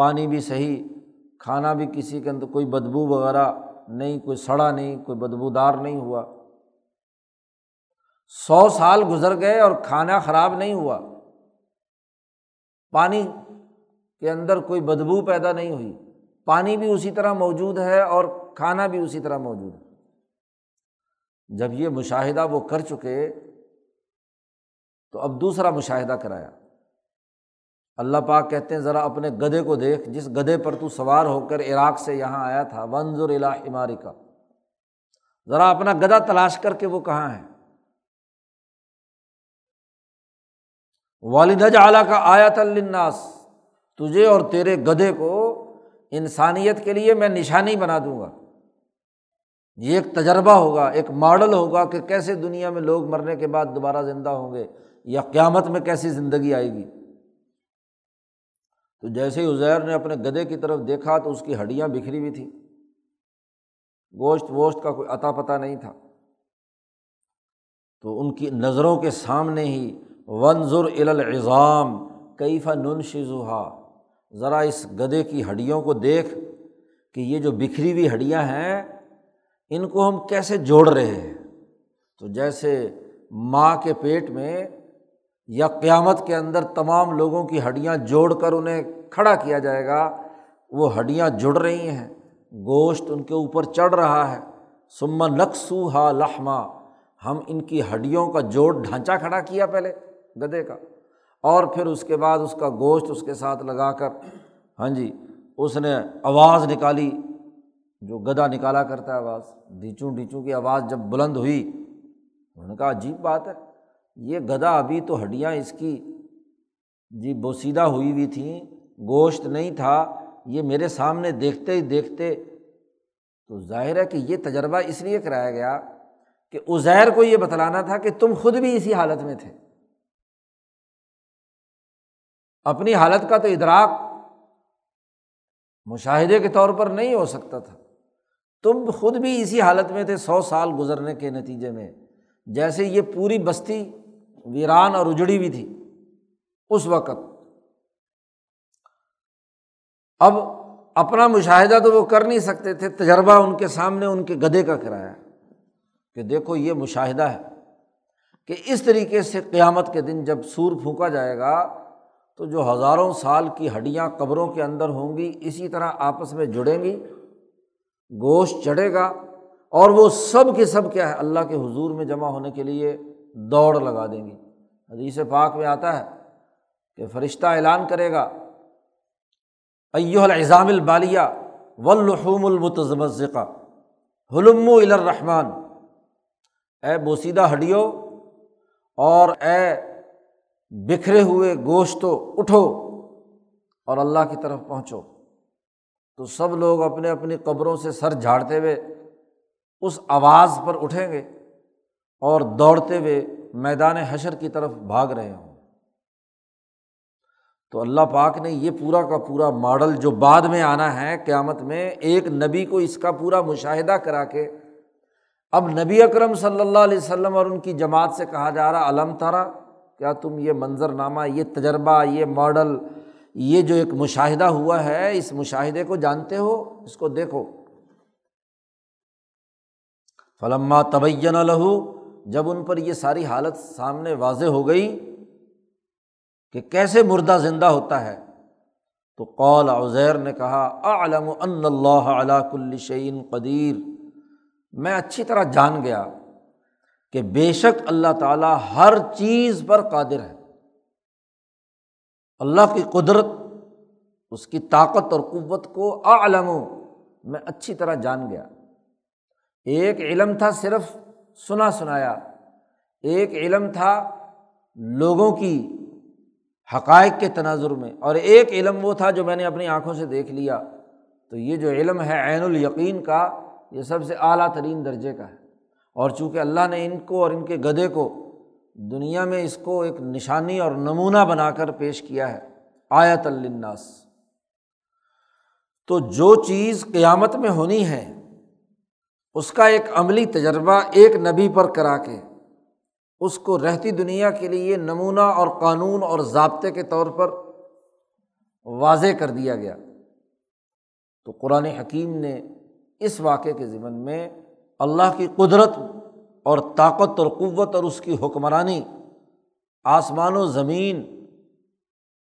Speaker 1: پانی بھی صحیح، کھانا بھی کسی کے اندر کوئی بدبو وغیرہ نہیں، کوئی سڑا نہیں، کوئی بدبودار نہیں ہوا۔ سو سال گزر گئے اور کھانا خراب نہیں ہوا۔ پانی کے اندر کوئی بدبو پیدا نہیں ہوئی۔ پانی بھی اسی طرح موجود ہے اور کھانا بھی اسی طرح موجود ہے۔ جب یہ مشاہدہ وہ کر چکے تو اب دوسرا مشاہدہ کرایا۔ اللہ پاک کہتے ہیں، ذرا اپنے گدے کو دیکھ، جس گدے پر تو سوار ہو کر عراق سے یہاں آیا تھا ونظر الا عماری کا ذرا اپنا گدا تلاش کر کے وہ کہاں ہے؟ والد اعلیٰ کا آیت الناس تجھے اور تیرے گدے کو انسانیت کے لیے میں نشانی بنا دوں گا۔ یہ ایک تجربہ ہوگا، ایک ماڈل ہوگا کہ کیسے دنیا میں لوگ مرنے کے بعد دوبارہ زندہ ہوں گے یا قیامت میں کیسی زندگی آئے گی۔ تو جیسے ہی ازیر نے اپنے گدے کی طرف دیکھا تو اس کی ہڈیاں بکھری ہوئی تھیں۔ گوشت ووشت کا کوئی عطا پتہ نہیں تھا۔ تو ان کی نظروں کے سامنے ہی ونظر الزام کیفا نن شزوہا ذرا اس گدے کی ہڈیوں کو دیکھ کہ یہ جو بکھری ہوئی ہڈیاں ہیں، ان کو ہم کیسے جوڑ رہے ہیں؟ تو جیسے ماں کے پیٹ میں یا قیامت کے اندر تمام لوگوں کی ہڈیاں جوڑ کر انہیں کھڑا کیا جائے گا، وہ ہڈیاں جڑ رہی ہیں، گوشت ان کے اوپر چڑھ رہا ہے۔ سما نقصو ہا لہما ہم ان کی ہڈیوں کا جوڑ ڈھانچہ کھڑا کیا پہلے گدے کا، اور پھر اس کے بعد اس کا گوشت اس کے ساتھ لگا کر ہاں جی اس نے آواز نکالی۔ جو گدا نکالا کرتا ہے آواز، ڈھیچوں ڈھیچوں کی آواز جب بلند ہوئی، انہوں نے کہا عجیب بات ہے۔ یہ گدا ابھی تو ہڈیاں اس کی جی بوسیدہ ہوئی ہوئی تھیں، گوشت نہیں تھا، یہ میرے سامنے دیکھتے ہی دیکھتے۔ تو ظاہر ہے کہ یہ تجربہ اس لیے کرایا گیا کہ ازیر کو یہ بتلانا تھا کہ تم خود بھی اسی حالت میں تھے۔ اپنی حالت کا تو ادراک مشاہدے کے طور پر نہیں ہو سکتا تھا۔ تم خود بھی اسی حالت میں تھے سو سال گزرنے کے نتیجے میں۔ جیسے یہ پوری بستی ویران اور اجڑی بھی تھی اس وقت۔ اب اپنا مشاہدہ تو وہ کر نہیں سکتے تھے، تجربہ ان کے سامنے، ان کے گدے کا کرایا کہ دیکھو یہ مشاہدہ ہے کہ اس طریقے سے قیامت کے دن جب سور پھونکا جائے گا تو جو ہزاروں سال کی ہڈیاں قبروں کے اندر ہوں گی، اسی طرح آپس میں جڑیں گی، گوشت چڑھے گا اور وہ سب کے سب کیا ہے، اللہ کے حضور میں جمع ہونے کے لیے دوڑ لگا دیں گی حدیث پاک میں آتا ہے کہ فرشتہ اعلان کرے گا ایو الزام البالیہ ولحوم المتمزقہ حلم الرحمٰن۔ اے بوسیدہ ہڈیو اور اے بکھرے ہوئے گوشتو اٹھو اور اللہ کی طرف پہنچو۔ تو سب لوگ اپنے اپنی قبروں سے سر جھاڑتے ہوئے اس آواز پر اٹھیں گے۔ اور دوڑتے ہوئے میدان حشر کی طرف بھاگ رہے ہوں۔ تو اللہ پاک نے یہ پورا کا پورا ماڈل جو بعد میں آنا ہے قیامت میں، ایک نبی کو اس کا پورا مشاہدہ کرا کے، اب نبی اکرم صلی اللہ علیہ وسلم اور ان کی جماعت سے کہا جا رہا، علم تارا کیا تم یہ منظر نامہ، یہ تجربہ، یہ ماڈل، یہ جو ایک مشاہدہ ہوا ہے، اس مشاہدے کو جانتے ہو؟ اس کو دیکھو۔ فلما تبین لہو جب ان پر یہ ساری حالت سامنے واضح ہو گئی کہ کیسے مردہ زندہ ہوتا ہے، تو قول عزیر نے کہا علم ان اللہ علا کل شعین قدیر۔ میں اچھی طرح جان گیا کہ بے شک اللہ تعالیٰ ہر چیز پر قادر ہے۔ اللہ کی قدرت، اس کی طاقت اور قوت کو علم میں اچھی طرح جان گیا۔ ایک علم تھا صرف سنا سنایا۔ ایک علم تھا لوگوں کی حقائق کے تناظر میں، اور ایک علم وہ تھا جو میں نے اپنی آنکھوں سے دیکھ لیا۔ تو یہ جو علم ہے عین الیقین کا، یہ سب سے اعلیٰ ترین درجے کا ہے۔ اور چونکہ اللہ نے ان کو اور ان کے گدے کو دنیا میں اس کو ایک نشانی اور نمونہ بنا کر پیش کیا ہے آیت الناس تو جو چیز قیامت میں ہونی ہے اس کا ایک عملی تجربہ ایک نبی پر کرا کے، اس کو رہتی دنیا کے لیے نمونہ اور قانون اور ضابطے کے طور پر واضح کر دیا گیا۔ تو قرآن حکیم نے اس واقعے کے ذمن میں اللہ کی قدرت اور طاقت اور قوت اور اس کی حکمرانی، آسمان و زمین،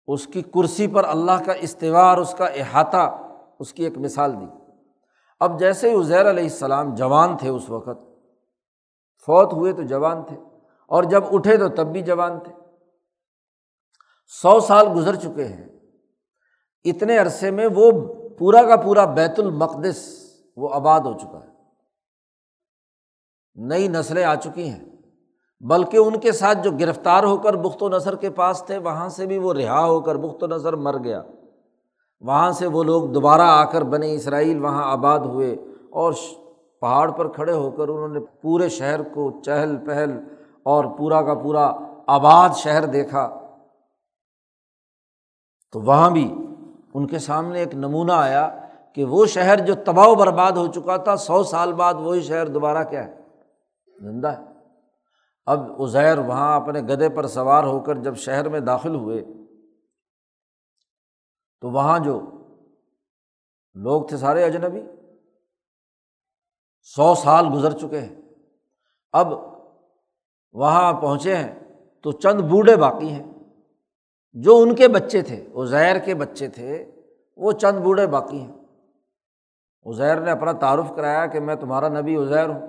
Speaker 1: اس کی کرسی پر اللہ کا استوار، اس کا احاطہ، اس کی ایک مثال دی۔ اب جیسے ازیر علیہ السلام جوان تھے اس وقت، فوت ہوئے تو جوان تھے، اور جب اٹھے تو تب بھی جوان تھے۔ سو سال گزر چکے ہیں۔ اتنے عرصے میں وہ پورا کا پورا بیت المقدس وہ آباد ہو چکا ہے۔ نئی نسلیں آ چکی ہیں۔ بلکہ ان کے ساتھ جو گرفتار ہو کر بخت و نثر کے پاس تھے، وہاں سے بھی وہ رہا ہو کر بخت و نظر مر گیا۔ وہاں سے وہ لوگ دوبارہ آ کر بنے اسرائیل وہاں آباد ہوئے اور پہاڑ پر کھڑے ہو کر انہوں نے پورے شہر کو چہل پہل اور پورا کا پورا آباد شہر دیکھا۔ تو وہاں بھی ان کے سامنے ایک نمونہ آیا کہ وہ شہر جو تباہ و برباد ہو چکا تھا، سو سال بعد وہی شہر دوبارہ کیا ہے؟ زندہ ہے۔ اب ازیر وہاں اپنے گدے پر سوار ہو کر جب شہر میں داخل ہوئے تو وہاں جو لوگ تھے سارے اجنبی، سو سال گزر چکے ہیں۔ اب وہاں پہنچے ہیں تو چند بوڑھے باقی ہیں۔ جو ان کے بچے تھے ازیر کے بچے تھے، وہ چند بوڑھے باقی ہیں۔ ازیر نے اپنا تعارف کرایا کہ میں تمہارا نبی ازیر ہوں۔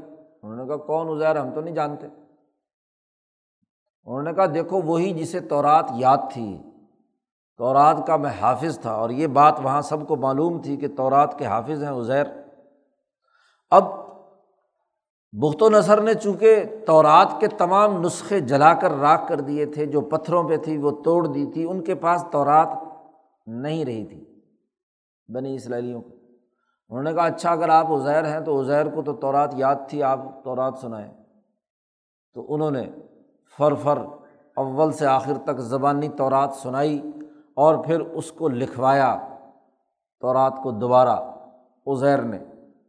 Speaker 1: انہوں نے کہا، کون ازیر ہم تو نہیں جانتے۔ انہوں نے کہا، دیکھو، وہی جسے تورات یاد تھی تورات کا میں حافظ تھا اور یہ بات وہاں سب کو معلوم تھی کہ تورات کے حافظ ہیں ازیر اب بخت و نثر نے چونکہ تورات کے تمام نسخے جلا کر راکھ کر دیے تھے، جو پتھروں پہ تھی، وہ توڑ دی تھی، ان کے پاس تورات نہیں رہی تھی۔ بنی اسرائیلیوں کو۔ انہوں نے کہا اچھا اگر آپ ازیر ہیں تو ازیر کو تو تورات یاد تھی، آپ تورات سنائیں۔ تو انہوں نے فر فر اول سے آخر تک زبانی تورات سنائی۔ اور پھر اس کو لکھوایا، تورات کو دوبارہ ازیر نے۔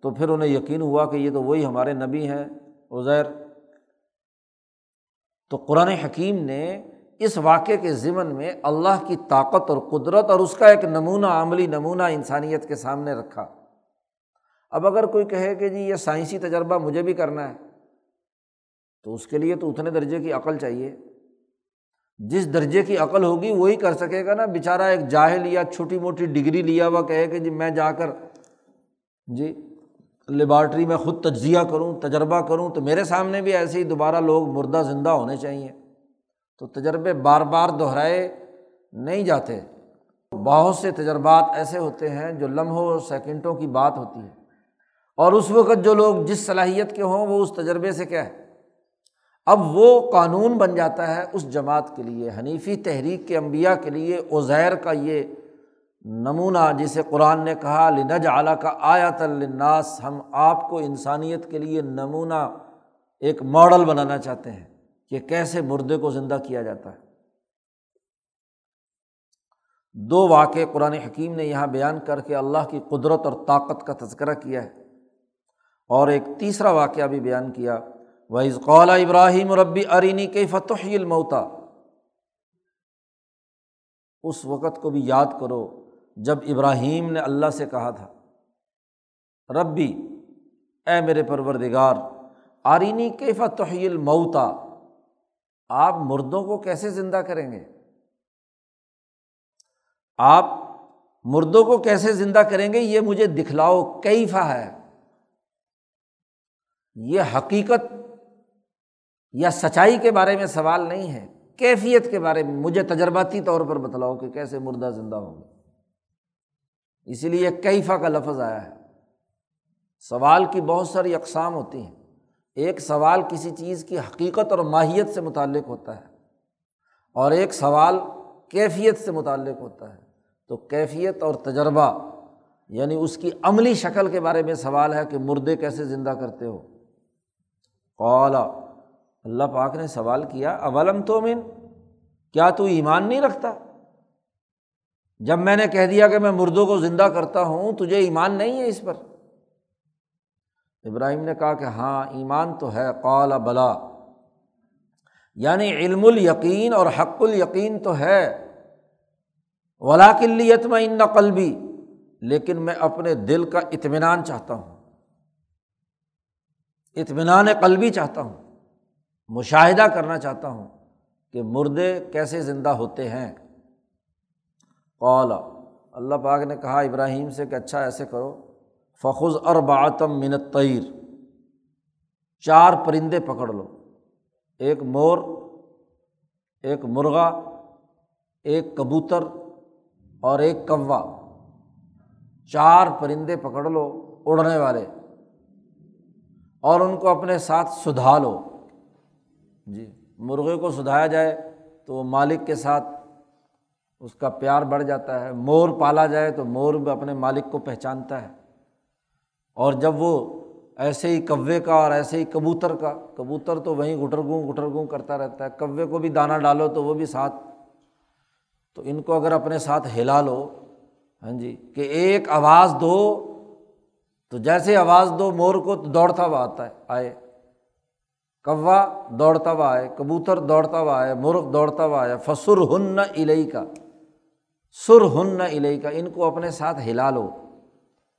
Speaker 1: تو پھر انہیں یقین ہوا کہ یہ تو وہی ہمارے نبی ہیں ازیر تو قرآن حکیم نے اس واقعے کے ضمن میں اللہ کی طاقت اور قدرت اور اس کا ایک نمونہ، عملی نمونہ انسانیت کے سامنے رکھا۔ اب اگر کوئی کہے کہ جی یہ سائنسی تجربہ مجھے بھی کرنا ہے، تو اس کے لیے تو اتنے درجے کی عقل چاہیے۔ جس درجے کی عقل ہوگی وہی کر سکے گا نا۔ بیچارہ ایک جاہل یا چھوٹی موٹی ڈگری لیا ہوا کہے کہ جی میں جا کر جی لیبارٹری میں خود تجزیہ کروں، تجربہ کروں تو میرے سامنے بھی ایسے ہی دوبارہ لوگ مردہ زندہ ہونے چاہیے۔ تو تجربے بار بار دہرائے نہیں جاتے۔ بہت سے تجربات ایسے ہوتے ہیں جو لمحوں، سیکنڈوں کی بات ہوتی ہے۔ اور اس وقت جو لوگ جس صلاحیت کے ہوں وہ اس تجربے سے کیا ہے؟ اب وہ قانون بن جاتا ہے اس جماعت کے لیے، حنیفی تحریک کے انبیا کے لیے ازیر کا یہ نمونہ جسے قرآن نے کہا لنج اعلیٰ کا آیات الناس ہم آپ کو انسانیت کے لیے نمونہ، ایک ماڈل بنانا چاہتے ہیں کہ کیسے مردے کو زندہ کیا جاتا ہے۔ دو واقع قرآن حکیم نے یہاں بیان کر کے اللہ کی قدرت اور طاقت کا تذکرہ کیا ہے اور ایک تیسرا واقعہ بھی بیان کیا۔ وحض قولا ابراہیم ربی ارینی کے فتح الموتا اس وقت کو بھی یاد کرو جب ابراہیم نے اللہ سے کہا تھا، ربی، اے میرے پروردگار آرینی کے فتح الموتا آپ مردوں کو کیسے زندہ کریں گے؟ آپ مردوں کو کیسے زندہ کریں گے؟ یہ مجھے دکھلاؤ کیفا ہے۔ یہ حقیقت یا سچائی کے بارے میں سوال نہیں ہے، کیفیت کے بارے میں، مجھے تجرباتی طور پر بتلاؤ کہ کیسے مردہ زندہ ہوگا اسی لیے کیفا کا لفظ آیا ہے۔ سوال کی بہت ساری اقسام ہوتی ہیں۔ ایک سوال کسی چیز کی حقیقت اور ماہیت سے متعلق ہوتا ہے، اور ایک سوال کیفیت سے متعلق ہوتا ہے۔ تو کیفیت اور تجربہ یعنی اس کی عملی شکل کے بارے میں سوال ہے کہ مردے کیسے زندہ کرتے ہو۔ قالا اللہ پاک نے سوال کیا، اولم تو من کیا تو ایمان نہیں رکھتا؟ جب میں نے کہہ دیا کہ میں مردوں کو زندہ کرتا ہوں، تجھے ایمان نہیں ہے اس پر۔ ابراہیم نے کہا کہ ہاں ایمان تو ہے۔ قال بلا۔ یعنی علم الیقین اور حق الیقین تو ہے۔ ولا کلیت میں ان قلبی۔ لیکن میں اپنے دل کا اطمینان چاہتا ہوں۔ اطمینان قلبی چاہتا ہوں۔ مشاہدہ کرنا چاہتا ہوں کہ مردے کیسے زندہ ہوتے ہیں۔ قال، اللہ پاک نے کہا ابراہیم سے کہ اچھا ایسے کرو۔ فخذ اربعتم منت تعیر چار پرندے پکڑ لو۔ ایک مور، ایک مرغا، ایک کبوتر اور ایک کوا۔ چار پرندے پکڑ لو، اڑنے والے۔ اور ان کو اپنے ساتھ سدھا لو۔ جی مرغے کو سدھایا جائے تو وہ مالک کے ساتھ اس کا پیار بڑھ جاتا ہے، مور پالا جائے تو مور بھی اپنے مالک کو پہچانتا ہے۔ اور جب وہ ایسے ہی کوے کا اور ایسے ہی کبوتر کا، کبوتر تو وہیں گٹر گوں گٹر گوں کرتا رہتا ہے، کوے کو بھی دانہ ڈالو تو وہ بھی ساتھ۔ تو ان کو اگر اپنے ساتھ ہلا لو ہاں جی کہ ایک آواز دو، تو جیسے آواز دو مور کو تو دوڑتا ہوا آتا ہے، آئے۔ کوا دوڑتا ہوا آئے کبوتر دوڑتا ہوا آئے مرغ دوڑتا ہوا آیا فسر ہن الئی کا سر ہن الئی کا ان کو اپنے ساتھ ہلا لو۔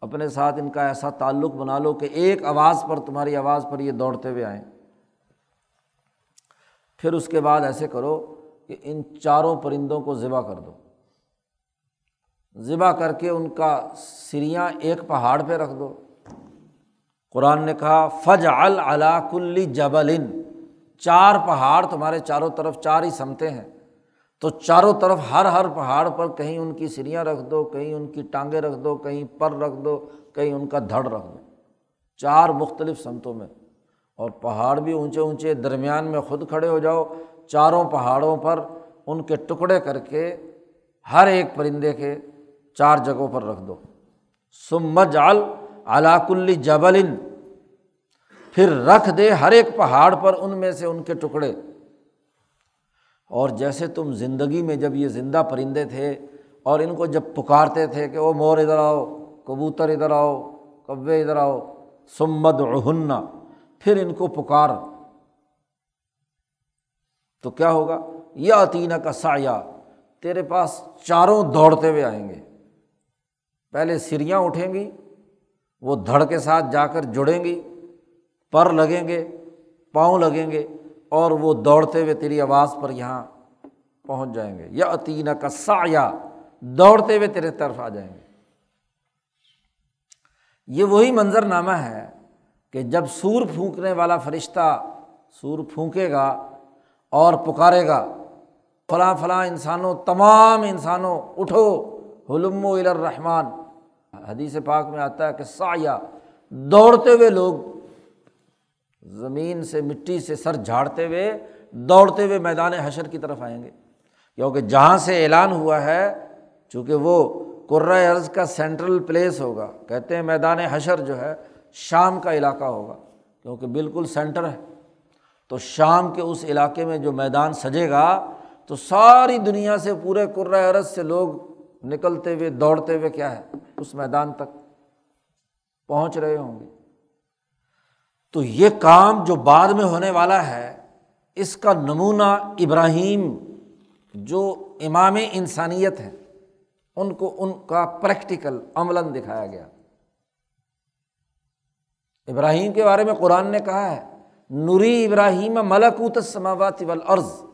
Speaker 1: اپنے ساتھ ان کا ایسا تعلق بنا لو کہ ایک آواز پر، تمہاری آواز پر یہ دوڑتے ہوئے آئیں۔ پھر اس کے بعد ایسے کرو کہ ان چاروں پرندوں کو ذبح کر دو۔ ذبح کر کے ان کا سریاں ایک پہاڑ پہ رکھ دو۔ قرآن نے کہا فج العلا کلی جبل چار پہاڑ تمہارے چاروں طرف چار ہی سمتے ہیں۔ تو چاروں طرف ہر ہر پہاڑ پر کہیں ان کی سریاں رکھ دو، کہیں ان کی ٹانگیں رکھ دو، کہیں پر رکھ دو، کہیں ان کا دھڑ رکھ دو۔ چار مختلف سمتوں میں۔ اور پہاڑ بھی اونچے اونچے، درمیان میں خود کھڑے ہو جاؤ۔ چاروں پہاڑوں پر ان کے ٹکڑے کر کے ہر ایک پرندے کے چار جگہوں پر رکھ دو۔ سمجھ آل علاق جبل۔ پھر رکھ دے ہر ایک پہاڑ پر ان میں سے ان کے ٹکڑے۔ اور جیسے تم زندگی میں جب یہ زندہ پرندے تھے اور ان کو جب پکارتے تھے کہ وہ مور ادھر آؤ، کبوتر ادھر آؤ، کوے ادھر آؤ سمد رہنا پھر ان کو پکار۔ تو کیا ہوگا؟ یا عطینہ کا سایہ تیرے پاس چاروں دوڑتے ہوئے آئیں گے۔ پہلے سریاں اٹھیں گی وہ دھڑ کے ساتھ جا کر جڑیں گی، پر لگیں گے، پاؤں لگیں گے، اور وہ دوڑتے ہوئے تیری آواز پر یہاں پہنچ جائیں گے۔ یا عطینہ کا سایہ دوڑتے ہوئے تیرے طرف آ جائیں گے۔ یہ وہی منظر نامہ ہے کہ جب سور پھونکنے والا فرشتہ سور پھونکے گا اور پکارے گا، فلاں فلاں انسانوں، تمام انسانوں، اٹھو حلم و الرحمٰن۔ حدیث پاک میں آتا ہے کہ سایہ دوڑتے ہوئے لوگ زمین سے مٹی سے سر جھاڑتے ہوئے دوڑتے ہوئے میدان حشر کی طرف آئیں گے۔ کیونکہ جہاں سے اعلان ہوا ہے، چونکہ وہ عرض کا سینٹرل پلیس ہوگا، کہتے ہیں میدان حشر جو ہے، شام کا علاقہ ہوگا۔ کیونکہ بالکل سینٹر ہے۔ تو شام کے اس علاقے میں جو میدان سجے گا، تو ساری دنیا سے پورے عرض سے لوگ نکلتے ہوئے، دوڑتے ہوئے کیا ہے؟ اس میدان تک پہنچ رہے ہوں گے۔ تو یہ کام جو بعد میں ہونے والا ہے، اس کا نمونہ ابراہیم جو امام انسانیت ہے ان کو ان کا پریکٹیکل عملاً دکھایا گیا۔ ابراہیم کے بارے میں قرآن نے کہا ہے نوری ابراہیم ملکوت سماوات والارض۔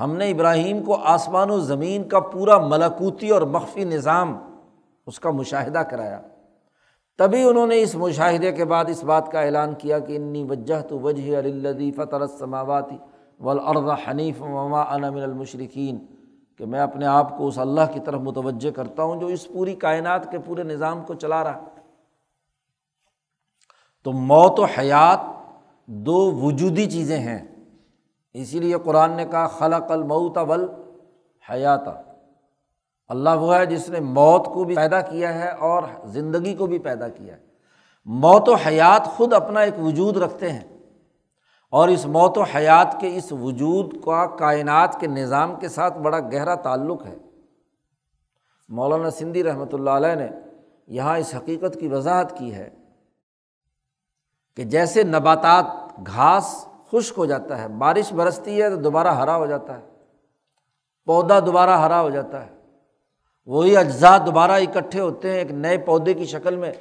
Speaker 1: ہم نے ابراہیم کو آسمان و زمین کا پورا ملکوتی اور مخفی نظام اس کا مشاہدہ کرایا۔ تبھی انہوں نے اس مشاہدے کے بعد اس بات کا اعلان کیا کہ انی وجہ تو وجہ الدی فطر سماواتی ولرض حنیف وما من المشرقین کہ میں اپنے آپ کو اس اللہ کی طرف متوجہ کرتا ہوں جو اس پوری کائنات کے پورے نظام کو چلا رہا۔ تو موت و حیات دو وجودی چیزیں ہیں۔ اسی لیے قرآن نے کہا، خلق المعت ول حیات اللہ وہ ہے جس نے موت کو بھی پیدا کیا ہے اور زندگی کو بھی پیدا کیا ہے۔ موت و حیات خود اپنا ایک وجود رکھتے ہیں۔ اور اس موت و حیات کے اس وجود کا کائنات کے نظام کے ساتھ بڑا گہرا تعلق ہے۔ مولانا سندھی رحمۃ اللہ علیہ نے یہاں اس حقیقت کی وضاحت کی ہے کہ جیسے نباتات، گھاس خشک ہو جاتا ہے، بارش برستی ہے تو دوبارہ ہرا ہو جاتا ہے، پودا دوبارہ ہرا ہو جاتا ہے۔ وہی اجزاء دوبارہ اکٹھے ہوتے ہیں، ایک نئے پودے کی شکل میں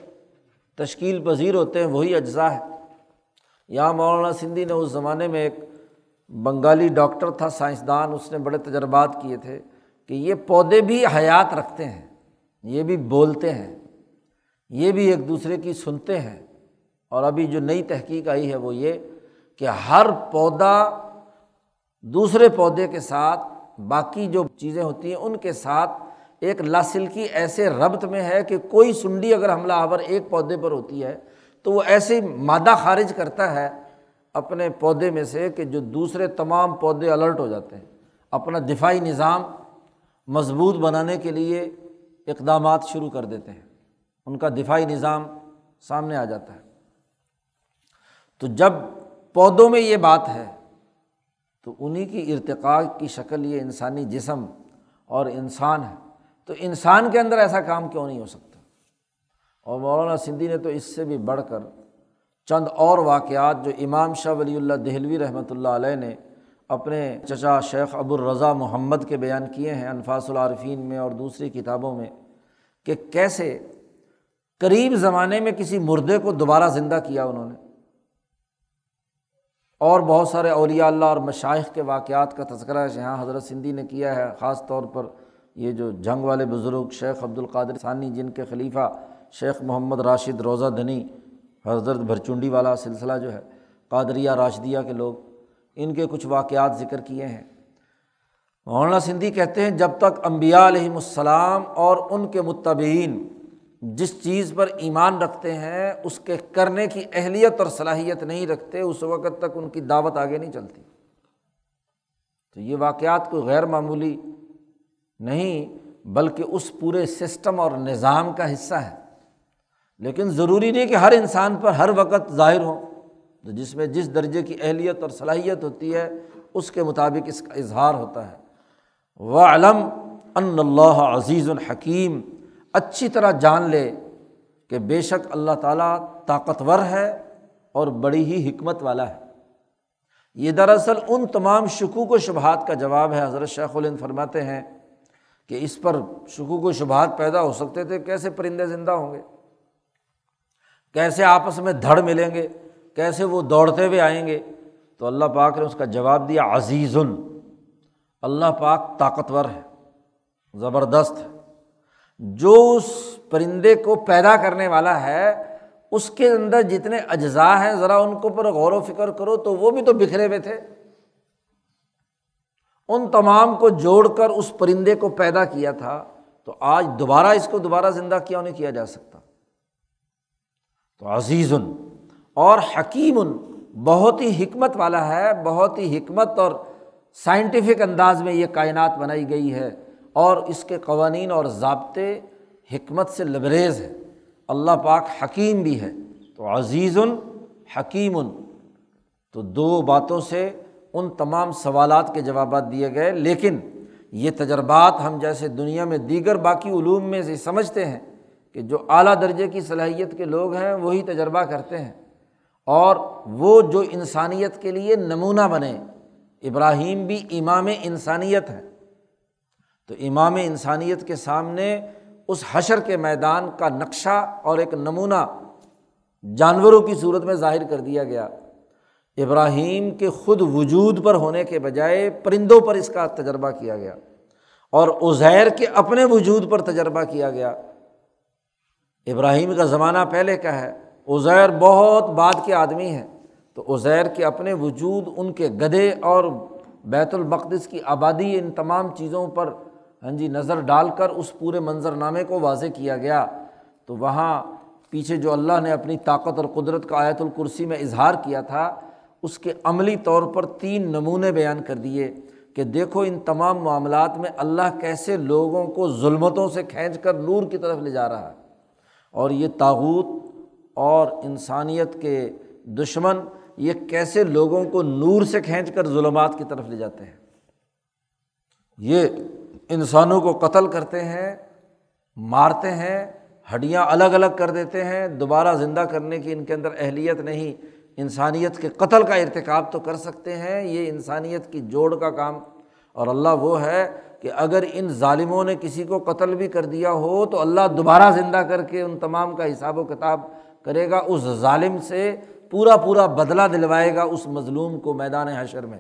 Speaker 1: تشکیل پذیر ہوتے ہیں، وہی اجزاء ہے یہاں مولانا سندھی نے اس زمانے میں ایک بنگالی ڈاکٹر تھا، سائنسدان، اس نے بڑے تجربات کیے تھے کہ یہ پودے بھی حیات رکھتے ہیں، یہ بھی بولتے ہیں، یہ بھی ایک دوسرے کی سنتے ہیں۔ اور ابھی جو نئی تحقیق آئی ہے وہ یہ کہ ہر پودا دوسرے پودے کے ساتھ باقی جو چیزیں ہوتی ہیں ان کے ساتھ ایک لاسلکی ایسے ربط میں ہے کہ کوئی سنڈی اگر حملہ آور ایک پودے پر ہوتی ہے تو وہ ایسے مادہ خارج کرتا ہے اپنے پودے میں سے کہ جو دوسرے تمام پودے الرٹ ہو جاتے ہیں۔ اپنا دفاعی نظام مضبوط بنانے کے لیے اقدامات شروع کر دیتے ہیں۔ ان کا دفاعی نظام سامنے آ جاتا ہے۔ تو جب پودوں میں یہ بات ہے، تو انہیں کی ارتقاء کی شکل یہ انسانی جسم اور انسان ہے۔ تو انسان کے اندر ایسا کام کیوں نہیں ہو سکتا؟ اور مولانا سندھی نے تو اس سے بھی بڑھ کر چند اور واقعات جو امام شاہ ولی اللہ دہلوی رحمۃ اللہ علیہ نے اپنے چچا شیخ ابو الرضا محمد کے بیان کیے ہیں انفاس العارفین میں اور دوسری کتابوں میں، کہ کیسے قریب زمانے میں کسی مردے کو دوبارہ زندہ کیا انہوں نے۔ اور بہت سارے اولیاء اللہ اور مشائق کے واقعات کا تذکرہ یہاں حضرت سندھی نے کیا ہے، خاص طور پر یہ جو جنگ والے بزرگ شیخ عبد القادر ثانی، جن کے خلیفہ شیخ محمد راشد روزہ دھنی، حضرت بھرچنڈی والا سلسلہ جو ہے، قادریہ راشدیہ کے لوگ، ان کے کچھ واقعات ذکر کیے ہیں۔ مولانا سندھی کہتے ہیں، جب تک امبیا علیہم السلام اور ان کے متبین جس چیز پر ایمان رکھتے ہیں، اس کے کرنے کی اہلیت اور صلاحیت نہیں رکھتے، اس وقت تک ان کی دعوت آگے نہیں چلتی۔ تو یہ واقعات کوئی غیر معمولی نہیں، بلکہ اس پورے سسٹم اور نظام کا حصہ ہے۔ لیکن ضروری نہیں کہ ہر انسان پر ہر وقت ظاہر ہو، تو جس میں جس درجے کی اہلیت اور صلاحیت ہوتی ہے، اس کے مطابق اس کا اظہار ہوتا ہے۔ و علم ان اللہ عزیز الحکیم اچھی طرح جان لے کہ بے شک اللہ تعالیٰ طاقتور ہے اور بڑی ہی حکمت والا ہے۔ یہ دراصل ان تمام شکوک و شبہات کا جواب ہے۔ حضرت شیخ الند فرماتے ہیں کہ اس پر شکوک و شبہات پیدا ہو سکتے تھے، کیسے پرندے زندہ ہوں گے؟ کیسے آپس میں دھڑ ملیں گے؟ کیسے وہ دوڑتے ہوئے آئیں گے؟ تو اللہ پاک نے اس کا جواب دیا عزیز اللہ پاک طاقتور ہے، زبردست ہے۔ جو اس پرندے کو پیدا کرنے والا ہے، اس کے اندر جتنے اجزاء ہیں، ذرا ان کو پر غور و فکر کرو تو وہ بھی تو بکھرے ہوئے تھے۔ ان تمام کو جوڑ کر اس پرندے کو پیدا کیا تھا، تو آج دوبارہ اس کو دوبارہ زندہ کیوں نہیں کیا جا سکتا؟ تو عزیز اور حکیم بہت ہی حکمت والا ہے، بہت ہی حکمت اور سائنٹیفک انداز میں یہ کائنات بنائی گئی ہے۔ اور اس کے قوانین اور ضابطے حکمت سے لبریز ہے اللہ پاک حکیم بھی ہے تو عزیز حکیم۔ تو دو باتوں سے ان تمام سوالات کے جوابات دیے گئے۔ لیکن یہ تجربات ہم جیسے دنیا میں دیگر باقی علوم میں سے سمجھتے ہیں کہ جو اعلیٰ درجے کی صلاحیت کے لوگ ہیں، وہی تجربہ کرتے ہیں۔ اور وہ جو انسانیت کے لیے نمونہ بنے، ابراہیم بھی امام انسانیت ہے تو امام انسانیت کے سامنے اس حشر کے میدان کا نقشہ اور ایک نمونہ جانوروں کی صورت میں ظاہر کر دیا گیا۔ ابراہیم کے خود وجود پر ہونے کے بجائے پرندوں پر اس کا تجربہ کیا گیا اور ازیر کے اپنے وجود پر تجربہ کیا گیا۔ ابراہیم کا زمانہ پہلے کا ہے ازیر بہت بعد کے آدمی ہیں۔ تو ازیر کے اپنے وجود، ان کے گدھے اور بیت المقدس کی آبادی، ان تمام چیزوں پر ہاں جی نظر ڈال کر اس پورے منظرنامے کو واضح کیا گیا۔ تو وہاں پیچھے جو اللہ نے اپنی طاقت اور قدرت کا آیت الکرسی میں اظہار کیا تھا، اس کے عملی طور پر تین نمونے بیان کر دیے کہ دیکھو ان تمام معاملات میں اللہ کیسے لوگوں کو ظلمتوں سے کھینچ کر نور کی طرف لے جا رہا ہے۔ اور یہ تاوت اور انسانیت کے دشمن یہ کیسے لوگوں کو نور سے کھینچ کر ظلمات کی طرف لے جاتے ہیں۔ یہ انسانوں کو قتل کرتے ہیں، مارتے ہیں، ہڈیاں الگ الگ کر دیتے ہیں، دوبارہ زندہ کرنے کی ان کے اندر اہلیت نہیں۔ انسانیت کے قتل کا ارتکاب تو کر سکتے ہیں، یہ انسانیت کی جوڑ کا کام۔ اور اللہ وہ ہے کہ اگر ان ظالموں نے کسی کو قتل بھی کر دیا ہو، تو اللہ دوبارہ زندہ کر کے ان تمام کا حساب و کتاب کرے گا، اس ظالم سے پورا پورا بدلہ دلوائے گا اس مظلوم کو میدان حشر میں۔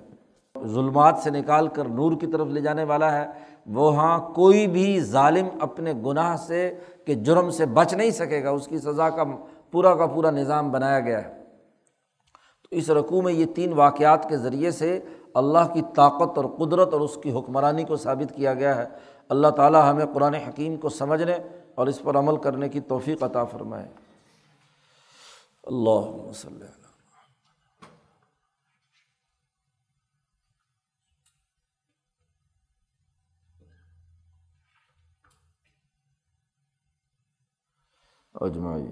Speaker 1: ظلمات سے نکال کر نور کی طرف لے جانے والا ہے۔ وہاں کوئی بھی ظالم اپنے گناہ سے کہ جرم سے بچ نہیں سکے گا، اس کی سزا کا پورا کا پورا نظام بنایا گیا ہے۔ تو اس رقوع میں یہ تین واقعات کے ذریعے سے اللہ کی طاقت اور قدرت اور اس کی حکمرانی کو ثابت کیا گیا ہے۔ اللہ تعالیٰ ہمیں قرآن حکیم کو سمجھنے اور اس پر عمل کرنے کی توفیق عطا فرمائے۔ اللہ وسلم۔ اجمائی